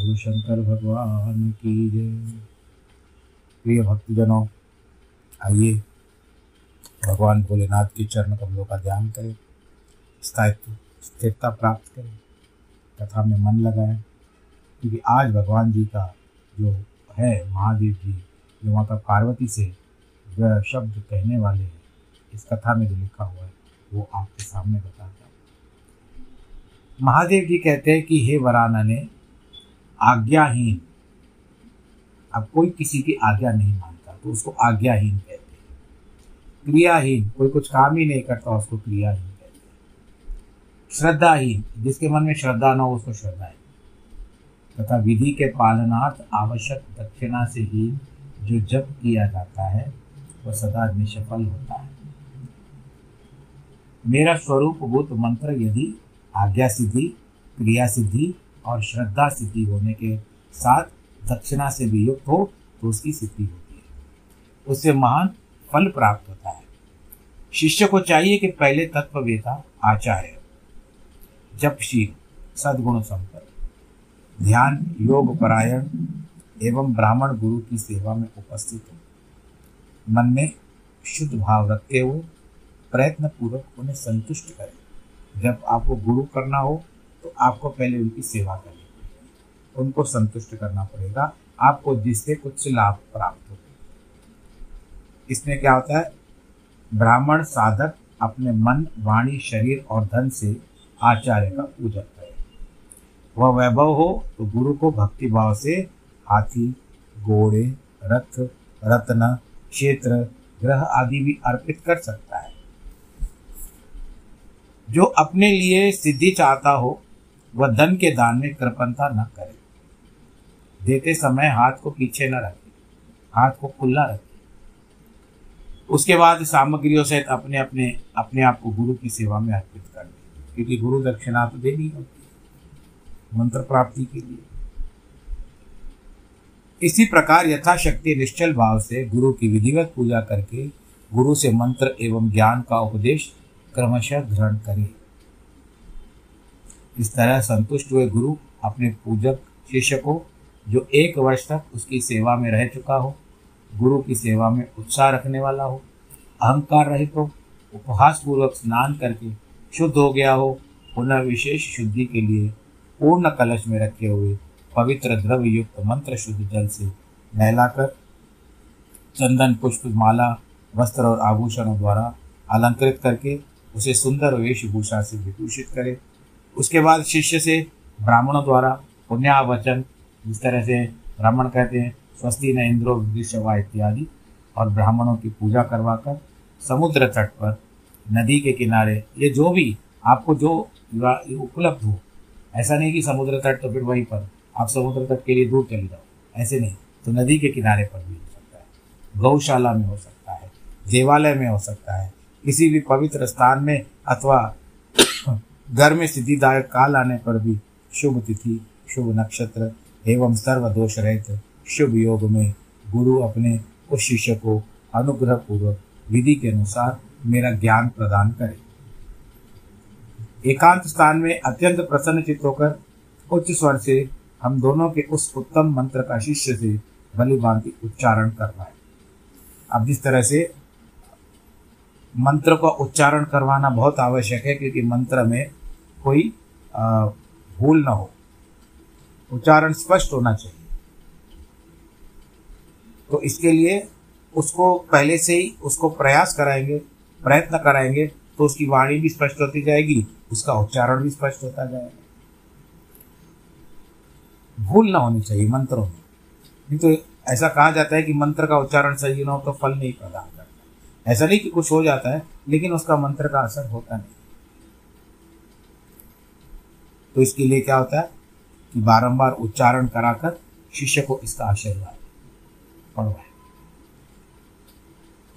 Speaker 1: बोलो शंकर भगवान की जय। प्रिय भक्तजनों, आइए। भगवान भोलेनाथ के चरण कमलों का ध्यान करें, स्थायित्व, स्थिरता प्राप्त करें कथा में मन लगाएँ, क्योंकि आज भगवान जी का जो है, महादेव जी, जो माता पार्वती से वह शब्द कहने वाले हैं, इस कथा में जो लिखा हुआ है, वो आपके सामने बताता हूँ। महादेव जी कहते हैं कि, हे वराना ने आज्ञाहीन, अब कोई किसी की आज्ञा नहीं मानता तो उसको आज्ञाहीन कहते हैं क्रियाहीन, कोई कुछ काम ही नहीं करता, उसको क्रियाहीन श्रद्धाहीन, जिसके मन में श्रद्धा न हो, उसको श्रद्धाहीन तथा विधि के पालनार्थ आवश्यक दक्षिणा से ही जो जप किया जाता है, वह सदा निष्फल होता है। मेरा स्वरूप भूत मंत्र यदि आज्ञा सिद्धि, क्रिया सिद्धि और श्रद्धा सिद्धि होने के साथ दक्षिणा से भी युक्त हो तो उसकी सिद्धि होती है। उससे महान फल प्राप्त होता है। शिष्य को चाहिए कि पहले तत्ववेता आचार्य जपशील सद्गुण संपन्न, ध्यान, योग, परायण एवं ब्राह्मण गुरु की सेवा में उपस्थित हो। मन में शुद्ध भाव रखते हुए प्रयत्न पूर्वक उन्हें संतुष्ट करें। जब आपको गुरु करना हो तो आपको पहले उनकी सेवा करनी पड़ेगी। उनको संतुष्ट करना पड़ेगा। आपको जिससे कुछ लाभ प्राप्त हो। इसमें क्या होता है? ब्राह्मण साधक अपने मन, वाणी, शरीर और धन से आचार्य का पूजन करे। वह वैभव हो तो गुरु को भक्ति भाव से हाथी, घोड़े, रथ, रत्न, क्षेत्र, ग्रह आदि भी अर्पित कर सकता है। जो अपने लिए सिद्धि चाहता हो, वह धन के दान में कृपणता न करे। देते समय हाथ को पीछे न रखे। हाथ को खुला रखे। उसके बाद सामग्रियों सहित अपने अपने अपने आप को गुरु की सेवा में अर्पित कर दे क्योंकि गुरु दक्षिणा तो देनी होती मंत्र प्राप्ति के लिए। इसी प्रकार यथाशक्ति निश्चल भाव से गुरु की विधिवत पूजा करके गुरु से मंत्र एवं ज्ञान का उपदेश क्रमशः ग्रहण करें। इस तरह संतुष्ट हुए गुरु, अपने पूजक, शिष्य को जो एक वर्ष तक उसकी सेवा में रह चुका हो गुरु की सेवा में उत्साह रखने वाला हो, अहंकार रहित हो उपहास पूर्वक स्नान करके शुद्ध हो गया हो, पुनः विशेष शुद्धि के लिए पूर्ण कलश में रखे हुए पवित्र द्रव्य युक्त मंत्र शुद्ध जल से नहलाकर चंदन पुष्प माला वस्त्र और आभूषणों द्वारा अलंकृत करके उसे सुंदर वेशभूषा से विभूषित करे। उसके बाद शिष्य से ब्राह्मणों द्वारा पुण्यावचन, जिस तरह से ब्राह्मण कहते हैं स्वस्ति न इंद्रो विदिशवा इत्यादि और ब्राह्मणों की पूजा करवाकर समुद्र तट पर, नदी के किनारे, ये जो भी आपको जो उपलब्ध हो, ऐसा नहीं कि समुद्र तट तो फिर वहीं पर, आप समुद्र तट के लिए दूर चले जाओ, ऐसे नहीं तो नदी के किनारे पर भी हो सकता है, गौशाला में हो सकता है, देवालय में हो सकता है, किसी भी पवित्र स्थान में अथवा घर में सिद्धिदायक काल आने पर भी शुभ तिथि, शुभ नक्षत्र एवं सर्व दोष रहित शुभ योग में गुरु अपने उस शिष्य को अनुग्रह पूर्वक विधि के अनुसार मेरा ज्ञान प्रदान करे। एकांत स्थान में अत्यंत प्रसन्न चित्त होकर उच्च स्वर से हम दोनों के उस उत्तम मंत्र का शिष्य से भली भांति उच्चारण करवाए। अब जिस तरह से मंत्र का उच्चारण करवाना बहुत आवश्यक है, क्योंकि मंत्र में कोई भूल न हो। उच्चारण स्पष्ट होना चाहिए। तो इसके लिए उसको पहले से ही उसको प्रयास कराएँगे, प्रयत्न कराएँगे तो उसकी वाणी भी स्पष्ट होती जाएगी, उसका उच्चारण भी स्पष्ट होता जाएगा। भूल ना होनी चाहिए मंत्रों में। नहीं तो ऐसा कहा जाता है कि मंत्र का उच्चारण सही ना हो तो फल नहीं प्रदान करता। ऐसा नहीं कि कुछ हो जाता है, लेकिन उसका मंत्र का असर होता नहीं। तो इसके लिए क्या होता है कि बारंबार उच्चारण कराकर शिष्य को इसका आशीर्वाद पढ़वाए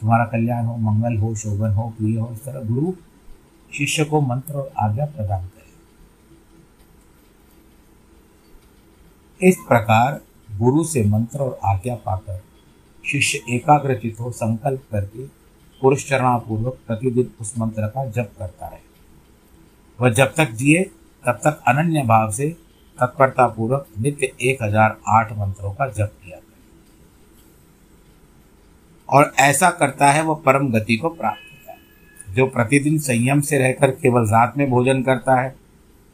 Speaker 1: तुम्हारा कल्याण हो, मंगल हो, शोभन हो, प्रिय हो, इस तरह गुरु, शिष्य को मंत्र और आज्ञा प्रदान करे। इस प्रकार गुरु से मंत्र और आज्ञा पाकर शिष्य एकाग्रचित हो, संकल्प करके पुरुष चरणापूर्वक प्रतिदिन उस मंत्र का जप करता है वह जब तक जिए, तब तक अनन्य भाव से तत्परता पूर्वक नित्य एक हज़ार आठ मंत्रों का जप किया। और ऐसा करता है वह परम गति को प्राप्त होता है। जो प्रतिदिन संयम से रहकर केवल रात में भोजन करता है,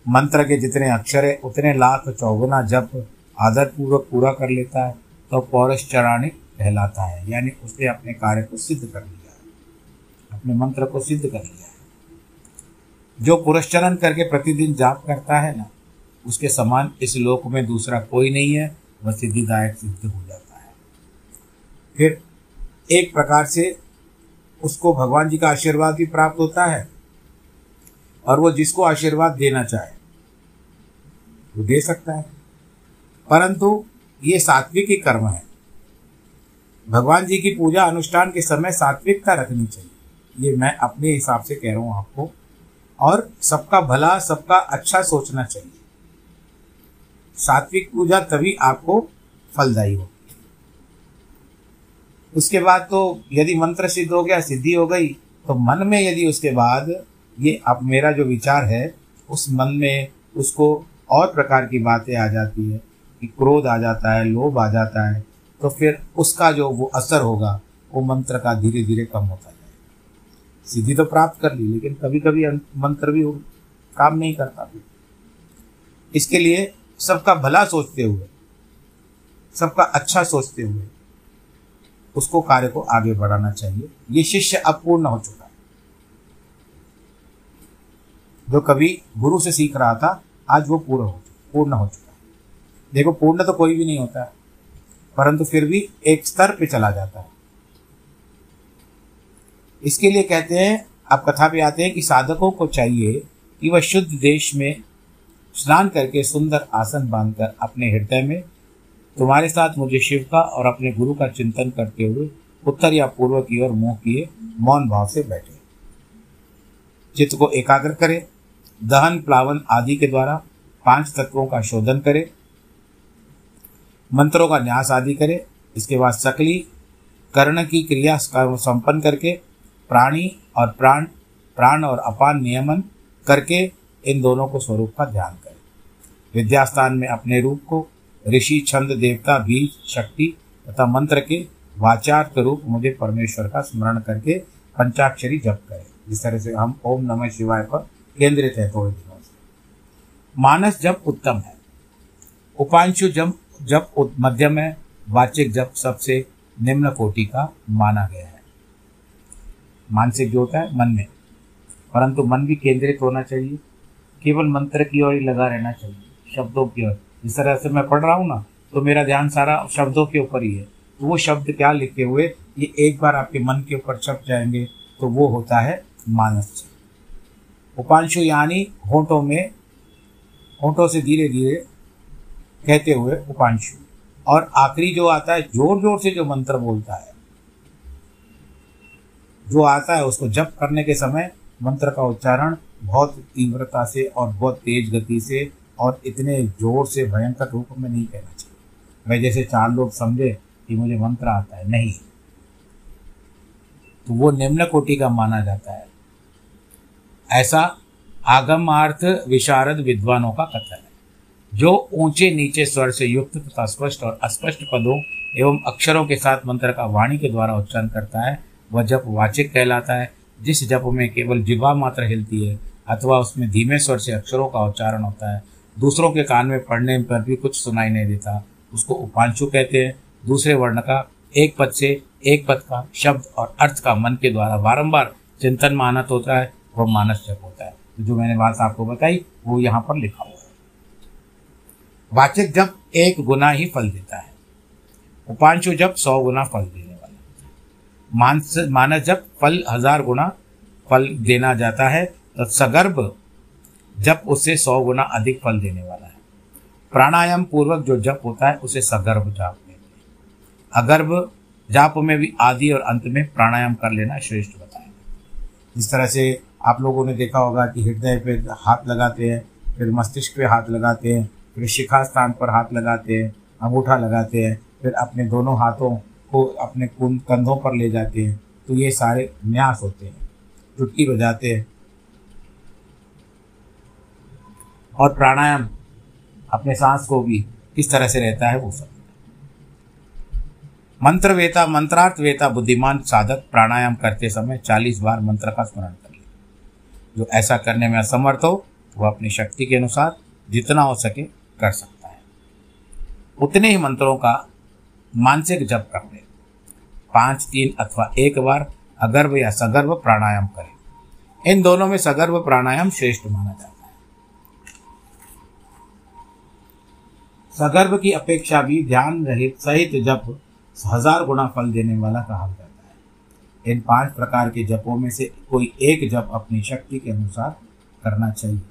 Speaker 1: मंत्र के जितने अक्षर है, उतने लाख चौगुना जप आदर पूर्वक पूरा कर लेता है तो पौरष चराणी कहलाता है, यानी उसने अपने कार्य को सिद्ध कर लिया है। अपने मंत्र को सिद्ध कर लिया है। जो पुरस्चरण करके प्रतिदिन जाप करता है ना, उसके समान इस लोक में दूसरा कोई नहीं है, वह सिद्धिदायक सिद्ध हो जाता है। फिर एक प्रकार से उसको भगवान जी का आशीर्वाद भी प्राप्त होता है और वो जिसको आशीर्वाद देना चाहे, वो दे सकता है। परंतु ये सात्विक ही कर्म है। भगवान जी की पूजा अनुष्ठान के समय सात्विकता रखनी चाहिए। ये मैं अपने हिसाब से कह रहा हूँ आपको। और सबका भला, सबका अच्छा सोचना चाहिए। सात्विक पूजा तभी आपको फलदायी हो उसके बाद तो यदि मंत्र सिद्ध हो गया, सिद्धि हो गई तो मन में यदि उसके बाद ये अब मेरा जो विचार है, उस मन में उसको और प्रकार की बातें आ जाती है, कि क्रोध आ जाता है, लोभ आ जाता है तो फिर उसका जो वो असर होगा, वो मंत्र का धीरे धीरे कम होता जाएगा। सिद्धि तो प्राप्त कर ली, लेकिन कभी कभी मंत्र भी काम नहीं करता इसके लिए सबका भला सोचते हुए, सबका अच्छा सोचते हुए उसको कार्य को आगे बढ़ाना चाहिए। ये शिष्य अब पूर्ण हो चुका है। जो कभी गुरु से सीख रहा था, आज वो पूर्ण हो पूर्ण हो चुका है। देखो, पूर्ण तो कोई भी नहीं होता परंतु फिर भी एक स्तर पे चला जाता है। इसके लिए कहते हैं आप कथा पे आते हैं कि साधकों को चाहिए कि वह शुद्ध देश में स्नान करके सुंदर आसन बांधकर अपने हृदय में तुम्हारे साथ मुझे शिव का और अपने गुरु का चिंतन करते हुए उत्तर या पूर्व की ओर मुँह किए, मौन भाव से बैठे। चित्त को एकाग्र करें, दहन, प्लावन आदि के द्वारा पाँच तत्वों का शोधन करें, मंत्रों का न्यास आदि करे, इसके बाद सकली, कर्ण की क्रिया संपन्न करके, प्राणी और प्राण प्राण और अपान नियमन करके इन दोनों को स्वरूप का ध्यान करें। विद्यास्थान में अपने रूप को ऋषि छंद देवता बीज शक्ति तथा मंत्र के वाचार्थ रूप मुझे परमेश्वर का स्मरण करके पंचाक्षरी जप करें। जिस तरह से हम ओम नमः शिवाय पर केंद्रित है थोड़े दिनों से। मानस जप उत्तम है। उपांशु जप जप मध्यम है। वाचिक जप सबसे निम्न कोटि का माना गया है। मानसिक जो होता है, मन में। परंतु मन भी केंद्रित होना चाहिए। केवल मंत्र की ओर ही लगा रहना चाहिए, शब्दों की ओर। जिस तरह से मैं पढ़ रहा हूँ ना तो मेरा ध्यान सारा शब्दों के ऊपर ही है। तो वो शब्द क्या लिखे हुए, ये एक बार आपके मन के ऊपर छप जाएँगे तो वो होता है मानस। उपांशु यानी होठों में, होठों से धीरे धीरे कहते हुए उपांशु। और आखिरी जो आता है ज़ोर ज़ोर से जो मंत्र बोलता है, जो आता है उसको जप करने के समय मंत्र का उच्चारण बहुत तीव्रता से और बहुत तेज गति से और इतने ज़ोर से भयंकर रूप में नहीं कहना चाहिए। मैं जैसे चार लोग समझे कि मुझे मंत्र आता है, नहीं। तो वो निम्न कोटि का माना जाता है। ऐसा आगमार्थ विशारद विद्वानों का कथन है, जो ऊँचे नीचे स्वर से युक्त तथा स्पष्ट और अस्पष्ट पदों एवं अक्षरों के साथ मंत्र का वाणी के द्वारा उच्चारण करता है। वह जप वाचिक कहलाता है। जिस जप में केवल जिवा मात्र हिलती है अथवा उसमें धीमे स्वर से अक्षरों का उच्चारण होता है दूसरों के कान में पढ़ने पर भी कुछ सुनाई नहीं देता। उसको उपांशु कहते हैं। दूसरे वर्ण का एक पद से एक पद का शब्द और अर्थ का मन के द्वारा बारंबार चिंतन मानत होता है, वह मानस जप होता है। तो जो मैंने बात आपको बताई, वो यहाँ पर लिखा हुआ है। वाचक जब एक गुना ही फल देता है, उपांशु जब सौ गुना फल देने वाला मानस मानस जब फल हज़ार गुना फल देना जाता है तो सगर्भ जब उससे सौ गुना अधिक फल देने वाला है। प्राणायाम पूर्वक जो जप होता है, उसे सगर्भ जाप अगर्भ जाप में भी आदि और अंत में प्राणायाम कर लेना श्रेष्ठ बताया। इस तरह से आप लोगों ने देखा होगा कि हृदय पे हाथ लगाते हैं, फिर मस्तिष्क पे हाथ लगाते हैं, फिर शिखा स्थान पर हाथ लगाते हैं, अंगूठा लगाते हैं, फिर अपने दोनों हाथों को अपने कंधों पर ले जाते हैं तो ये सारे न्यास होते हैं, चुटकी बजाते हैं और प्राणायाम अपने सांस को भी किस तरह से रहता है वो सब। मंत्र वेता मंत्रार्थ वेता बुद्धिमान साधक प्राणायाम करते समय चालीस बार मंत्र का स्मरण कर ले। जो ऐसा करने में असमर्थ हो वह अपनी शक्ति के अनुसार जितना हो सके कर सकता है। उतने ही मंत्रों का मानसिक जप कर ले। पाँच, तीन अथवा एक बार अगर्भ या सगर्भ प्राणायाम करें। इन दोनों में सगर्भ प्राणायाम श्रेष्ठ माना जाता है। सगर्भ की अपेक्षा भी ध्यान रहित सहित जप हज़ार गुना फल देने वाला कहा जाता है। इन पाँच प्रकार के जपों में से कोई एक जप अपनी शक्ति के अनुसार करना चाहिए।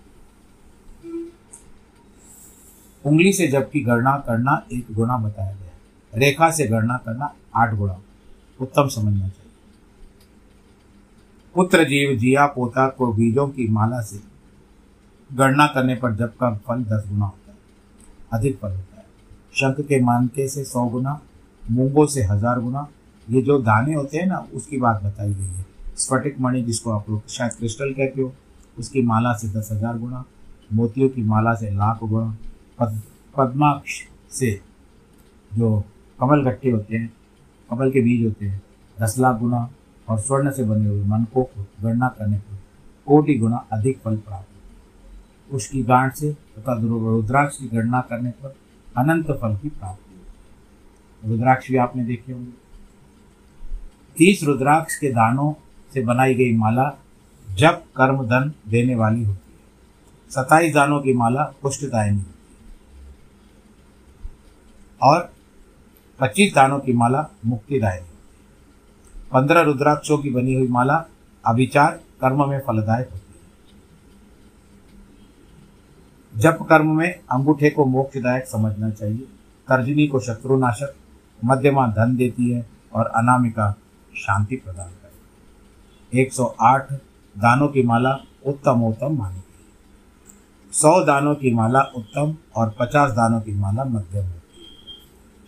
Speaker 1: उंगली से जप की गणना करना एक गुना बताया गया रेखा से गणना करना आठ गुणा। उत्तम समझना चाहिए। पुत्र जीव जिया पोता को बीजों की माला से गणना करने पर जप का फल दस गुना है अधिक फल होता है। शंख के मानके से सौ गुना, मूंगों से हज़ार गुना। ये जो दाने होते हैं ना, उसकी बात बताई गई है। स्फटिक मणि जिसको आप लोग शायद क्रिस्टल कहते हो, उसकी माला से दस हज़ार गुना, मोतियों की माला से लाख गुना, पद, पद्माक्ष से जो कमल गट्टे होते हैं, कमल के बीज होते हैं, दस लाख गुना, और स्वर्ण से बने हुए मन को गणना करने पर कोटि गुना अधिक फल प्राप्त उसकी गांठ से तथा रुद्राक्ष की गणना करने पर अनंत फल की प्राप्ति होती रुद्राक्ष भी आपने देखे होंगे। तीस रुद्राक्ष के दानों से बनाई गई माला जब कर्म धन देने वाली होती है, सताईस दानों की माला पुष्टदायनी होती है और पच्चीस दानों की माला मुक्तिदायनी होती है। पंद्रह रुद्राक्षों की बनी हुई माला अभिचार कर्म में फलदायक होती है। जप कर्म में अंगूठे को मोक्षदायक समझना चाहिए। तर्जनी को शत्रुनाशक, मध्यमा धन देती है और अनामिका शांति प्रदान करती है। 108 दानों की माला उत्तम उत्तम मानी गई सौ दानों की माला उत्तम और पचास दानों की माला मध्यम होती है।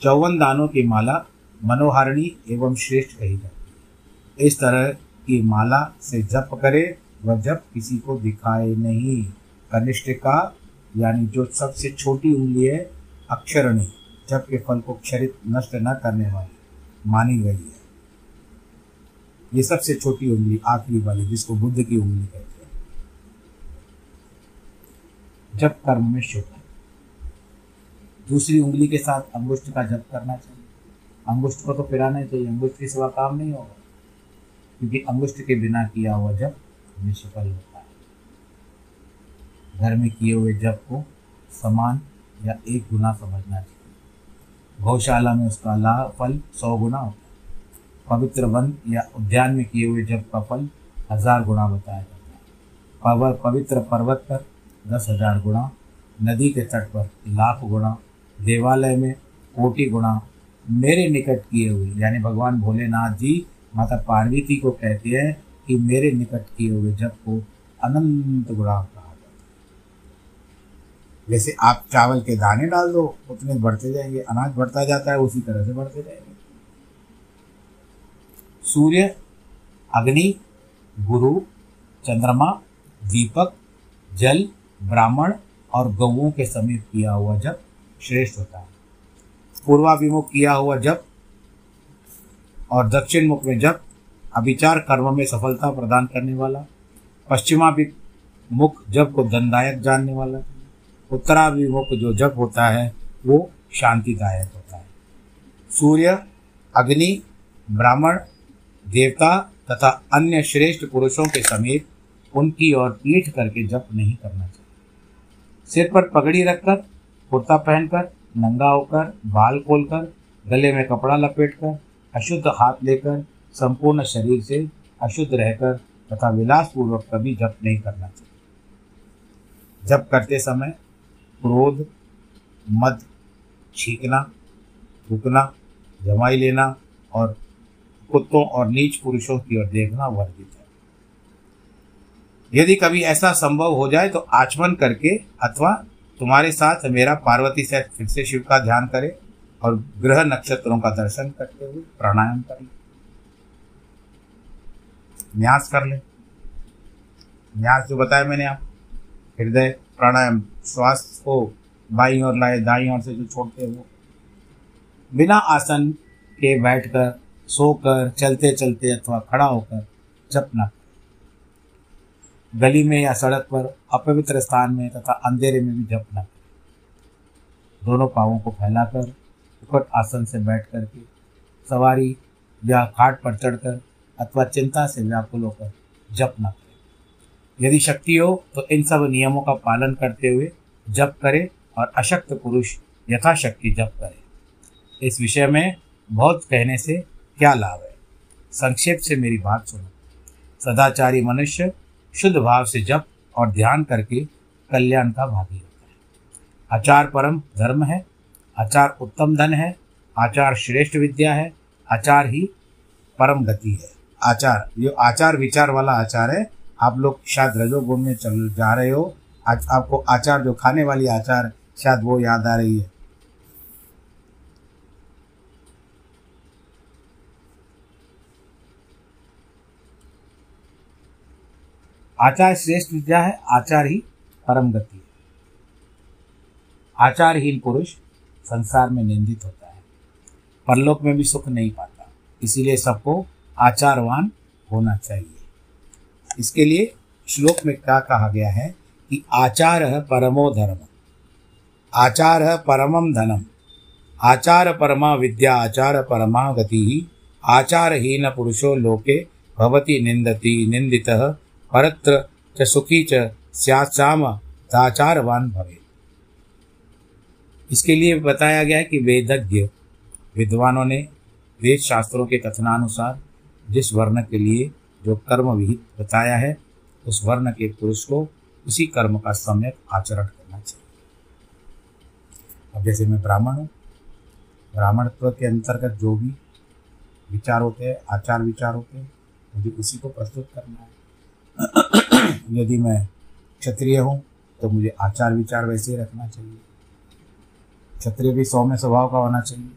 Speaker 1: चौवन दानों की माला मनोहारिणी एवं श्रेष्ठ कही जाती है। इस तरह की माला से जप करे, वह जप किसी को दिखाए नहीं। कनिष्ठिका यानी जो सबसे छोटी उंगली है, अक्षरणी जप के फल को क्षरित नष्ट न करने वाली, मानी गई है। ये सबसे छोटी उंगली, आखिरी वाली, जिसको बुद्ध की उंगली कहते हैं। जब कर्म में शुभ है। दूसरी उंगली के साथ अंगुष्ठ का जप करना चाहिए। अंगुष्ठ को तो फिराना चाहिए, अंगुष्ठ के सिवा काम नहीं होगा। क्योंकि अंगुष्ठ के बिना किया हुआ जब निष्फल होता है घर में किए हुए जप को समान या एक गुना समझना चाहिए। गौशाला में उसका लाभ फल सौ गुना होता है। पवित्र वन या उद्यान में किए हुए जब का फल हज़ार गुना बताया जाता है। पवर पवित्र पर्वत पर दस हज़ार गुणा नदी के तट पर लाख गुणा देवालय में कोटि गुणा मेरे निकट किए हुए, यानी भगवान भोलेनाथ जी, माता पार्वती को कहते हैं कि मेरे निकट किए हुए जब को अनंत गुणा जैसे आप चावल के दाने डाल दो, उतने बढ़ते जाएँगे, अनाज बढ़ता जाता है, उसी तरह से बढ़ते जाएँगे। सूर्य, अग्नि, गुरु, चंद्रमा, दीपक, जल, ब्राह्मण और गौओं के समीप किया हुआ जप श्रेष्ठ होता है। पूर्वाभिमुख किया हुआ जप और दक्षिण मुख में जब अभिचार कर्म में सफलता प्रदान करने वाला, पश्चिमाभिमुख जब को धनदायक जानने वाला उत्तराभिमुख जो जप होता है, वो शांतिदायक होता है। सूर्य, अग्नि, ब्राह्मण, देवता तथा अन्य श्रेष्ठ पुरुषों के समेत उनकी ओर पीठ करके जप नहीं करना चाहिए। सिर पर पगड़ी रखकर, कुर्ता पहनकर, नंगा होकर, बाल खोलकर, गले में कपड़ा लपेटकर, अशुद्ध हाथ लेकर, संपूर्ण शरीर से अशुद्ध रहकर तथा विलासपूर्वक कभी जप नहीं करना चाहिए। जप करते समय क्रोध, मद, छींकना, थूकना, जमाई लेना और कुत्तों और नीच पुरुषों की ओर देखना वर्जित है। यदि कभी ऐसा संभव हो जाए तो आचमन करके अथवा तुम्हारे साथ मेरा पार्वती से फिर से शिव का ध्यान करे और ग्रह नक्षत्रों का दर्शन करते हुए प्राणायाम कर। ले न्यास कर ले। न्यास जो बताया मैंने आप, हृदय प्राणायाम, श्वास को बाई और लाए, दाई और से जो छोड़ते हो बिना आसन के बैठकर, सोकर चलते चलते अथवा खड़ा होकर जपना। गली में या सड़क पर, अपवित्र स्थान में तथा अंधेरे में भी जप दोनों पावों को फैलाकर, उकट आसन से बैठ करके सवारी या खाट पर चढ़कर अथवा चिंता से व्याकुल होकर जप यदि शक्ति हो तो इन सब नियमों का पालन करते हुए जप करें और अशक्त पुरुष यथाशक्ति जप करें। इस विषय में बहुत कहने से क्या लाभ है? संक्षेप से मेरी बात सुनो। सदाचारी मनुष्य शुद्ध भाव से जप और ध्यान करके कल्याण का भागी होता है। आचार परम धर्म है, आचार उत्तम धन है, आचार श्रेष्ठ विद्या है, आचार ही परम गति है। आचार जो आचार विचार वाला आचार है आप लोग शायद रजोगुण में चल जा रहे हो। आज आपको आचार, जो खाने वाली आचार, शायद वो याद आ रही है। आचार श्रेष्ठ विद्या है, आचार ही परम गति है। आचारहीन पुरुष संसार में निंदित होता है। परलोक में भी सुख नहीं पाता। इसीलिए सबको आचारवान होना चाहिए। इसके लिए श्लोक में क्या कहा गया है कि आचार है परमो धर्म। आचार परमम धनम। आचार परमा विद्या, आचार परमा गति। ही आचारहीन पुरुषो लोके भवति निंदति निंदितः परत्र च सुखी च स्याचाम दाचारवान भवे इसके लिए बताया गया है कि वेदज्ञ, विद्वानों ने वेद शास्त्रों के कथनानुसार जिस वर्ण के लिए जो कर्म विहित बताया है, उस वर्ण के पुरुष को उसी कर्म का सम्यक आचरण करना चाहिए। अब जैसे मैं ब्राह्मण हूँ ब्राह्मणत्व के अंतर्गत जो भी विचार होते हैं, आचार विचार होते हैं, मुझे उसी को प्रस्तुत करना है। यदि मैं क्षत्रिय हूँ तो मुझे आचार विचार वैसे ही रखना चाहिए। क्षत्रिय भी सौम्य स्वभाव का होना चाहिए।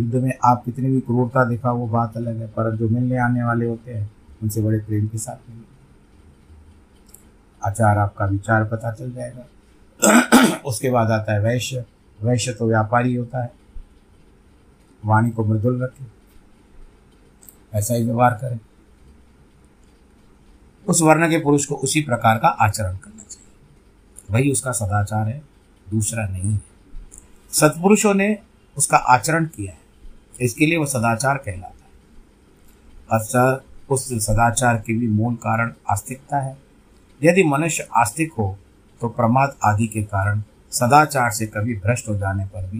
Speaker 1: युद्ध में आप कितनी भी क्रूरता दिखा, वो बात अलग है, पर जो मिलने आने वाले होते हैं, उनसे बड़े प्रेम के साथ मिलिए आचार आपका विचार पता चल जाएगा। उसके बाद आता है वैश्य। वैश्य तो व्यापारी होता है। वाणी को मृदुल रखें। ऐसा ही व्यवहार करें। उस वर्ण के पुरुष को उसी प्रकार का आचरण करना चाहिए। वही उसका सदाचार है, दूसरा नहीं है। सत्पुरुषों ने उसका आचरण किया है। इसके लिए वह सदाचार कहलाता है। अच्छा उस सदाचार के भी मूल कारण आस्तिकता है। यदि मनुष्य आस्तिक हो तो प्रमाद आदि के कारण सदाचार से कभी भ्रष्ट हो जाने पर भी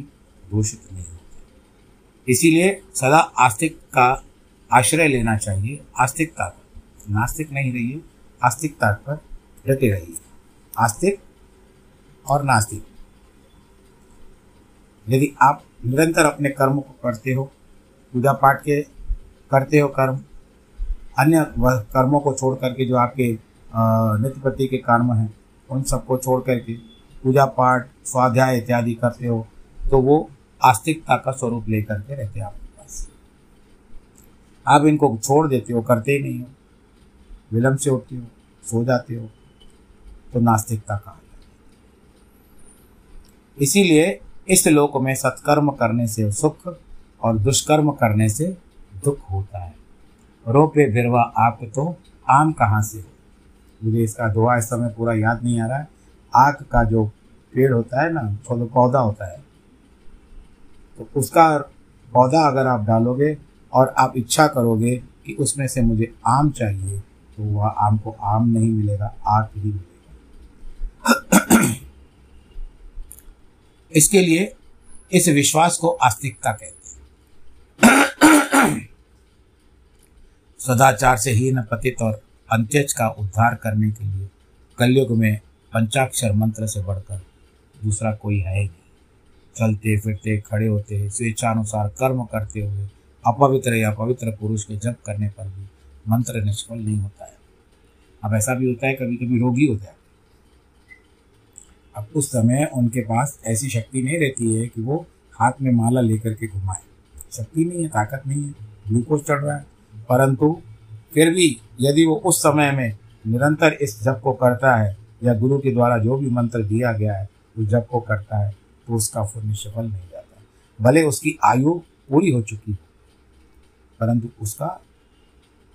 Speaker 1: दूषित नहीं होते। इसीलिए सदा आस्तिक का आश्रय लेना चाहिए। आस्तिकता का नास्तिक नहीं रहिए आस्तिकता पर डटे रहिए। आस्तिक और नास्तिक। यदि आप निरंतर अपने कर्म को करते हो, पूजा पाठ के करते हो कर्म, अन्य कर्मों को छोड़ करके जो आपके नित्यपति के कर्म हैं, उन सबको छोड़ करके पूजा पाठ, स्वाध्याय इत्यादि करते हो तो वो आस्तिकता का स्वरूप लेकर के रहते हैं आपके पास। आप इनको छोड़ देते हो, करते ही नहीं हो विलम्ब से उठते हो, सो जाते हो तो नास्तिकता कहा इसीलिए इस लोक में सत्कर्म करने से सुख और दुष्कर्म करने से दुख होता है। रोपे भिरवा आप तो आम कहाँ से हो? मुझे इसका दुआ इस समय पूरा याद नहीं आ रहा है। आग का जो पेड़ होता है ना तो पौधा होता है तो उसका पौधा अगर आप डालोगे और आप इच्छा करोगे कि उसमें से मुझे आम चाहिए तो वह आम को आम नहीं मिलेगा, आग ही मिलेगा। इसके लिए इस विश्वास को आस्तिकता कहते हैं। सदाचार से हीन पतित और अंत्यज का उद्धार करने के लिए कलयुग में पंचाक्षर मंत्र से बढ़कर दूसरा कोई है ही नहीं। चलते, फिरते, खड़े होते स्वेच्छानुसार कर्म करते हुए, अपवित्र या पवित्र पुरुष के जप करने पर भी मंत्र निष्फल नहीं होता है। अब ऐसा भी होता है कभी कभी रोगी होता है। अब उस समय उनके पास ऐसी शक्ति नहीं रहती है कि वो हाथ में माला लेकर के घुमाए। शक्ति नहीं है, ताकत नहीं है, ग्लूकोज चढ़ रहा है। परंतु फिर भी यदि वो उस समय में निरंतर इस जप को करता है या गुरु के द्वारा जो भी मंत्र दिया गया है, उस जप को करता है तो उसका पुण्य सफल नहीं जाता। भले उसकी आयु पूरी हो चुकी हो, परंतु उसका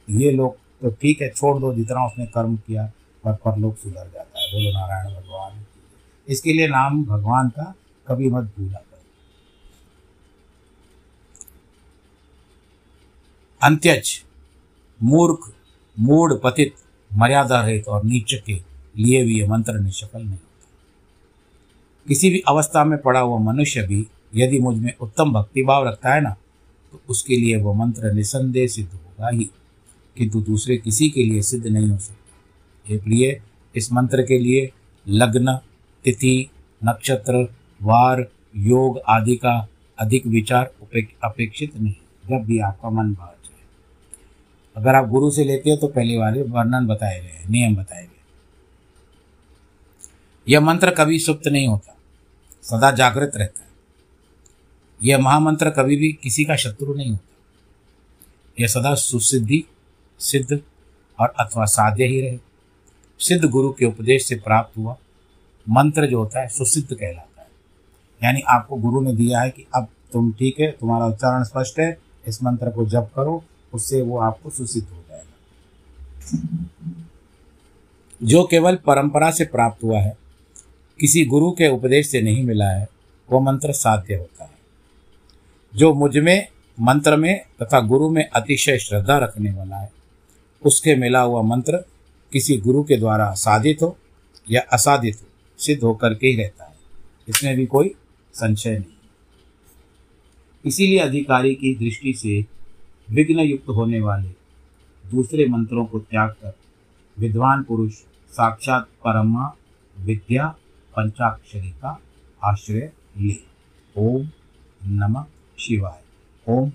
Speaker 1: ये लोग तो ठीक है, छोड़ दो, जितना उसने कर्म किया, पर परलोक सुधर जाता है। बोलो नारायण भगवान। इसके लिए नाम भगवान का कभी मत भूला करो। अंत्यज, मूर्ख मूड पतित, मर्यादा रहित और नीच के लिए भी यह मंत्र निष्फल नहीं होता। किसी भी अवस्था में पड़ा हुआ मनुष्य भी यदि मुझमें उत्तम भक्तिभाव रखता है ना तो उसके लिए वह मंत्र निसंदेह सिद्ध होगा ही, किंतु दूसरे किसी के लिए सिद्ध नहीं हो सकता। प्रिय इस मंत्र के लिए लग्न तिथि, नक्षत्र, वार, योग आदि का अधिक विचार अपेक्षित नहीं, जब भी आपका मन भाव जाए। अगर आप गुरु से लेते हो तो पहले वाले वर्णन बताए गए नियम बताए गए यह मंत्र कभी सुप्त नहीं होता, सदा जागृत रहता है। यह महामंत्र कभी भी किसी का शत्रु नहीं होता। यह सदा सुसिद्धि, सिद्ध और अथवा साध्य ही रहे। सिद्ध गुरु के उपदेश से प्राप्त हुआ मंत्र जो होता है, सुसिद्ध कहलाता है। यानी आपको गुरु ने दिया है कि अब तुम ठीक है, तुम्हारा उच्चारण स्पष्ट है, इस मंत्र को जप करो, उससे वो आपको सुसिद्ध हो जाएगा। जो केवल परंपरा से प्राप्त हुआ है, किसी गुरु के उपदेश से नहीं मिला है वह मंत्र साध्य होता है। जो मुझमें, मंत्र में तथा गुरु में अतिशय श्रद्धा रखने वाला है, उसके मिला हुआ मंत्र किसी गुरु के द्वारा साधित हो या असाधित हो। सिद्ध होकर के ही रहता है। इसमें भी कोई संशय नहीं। इसीलिए अधिकारी की दृष्टि से विघ्न युक्त होने वाले दूसरे मंत्रों को त्याग कर विद्वान पुरुष साक्षात परमा विद्या पंचाक्षरी का आश्रय ले। ओम नमः शिवाय। ओम।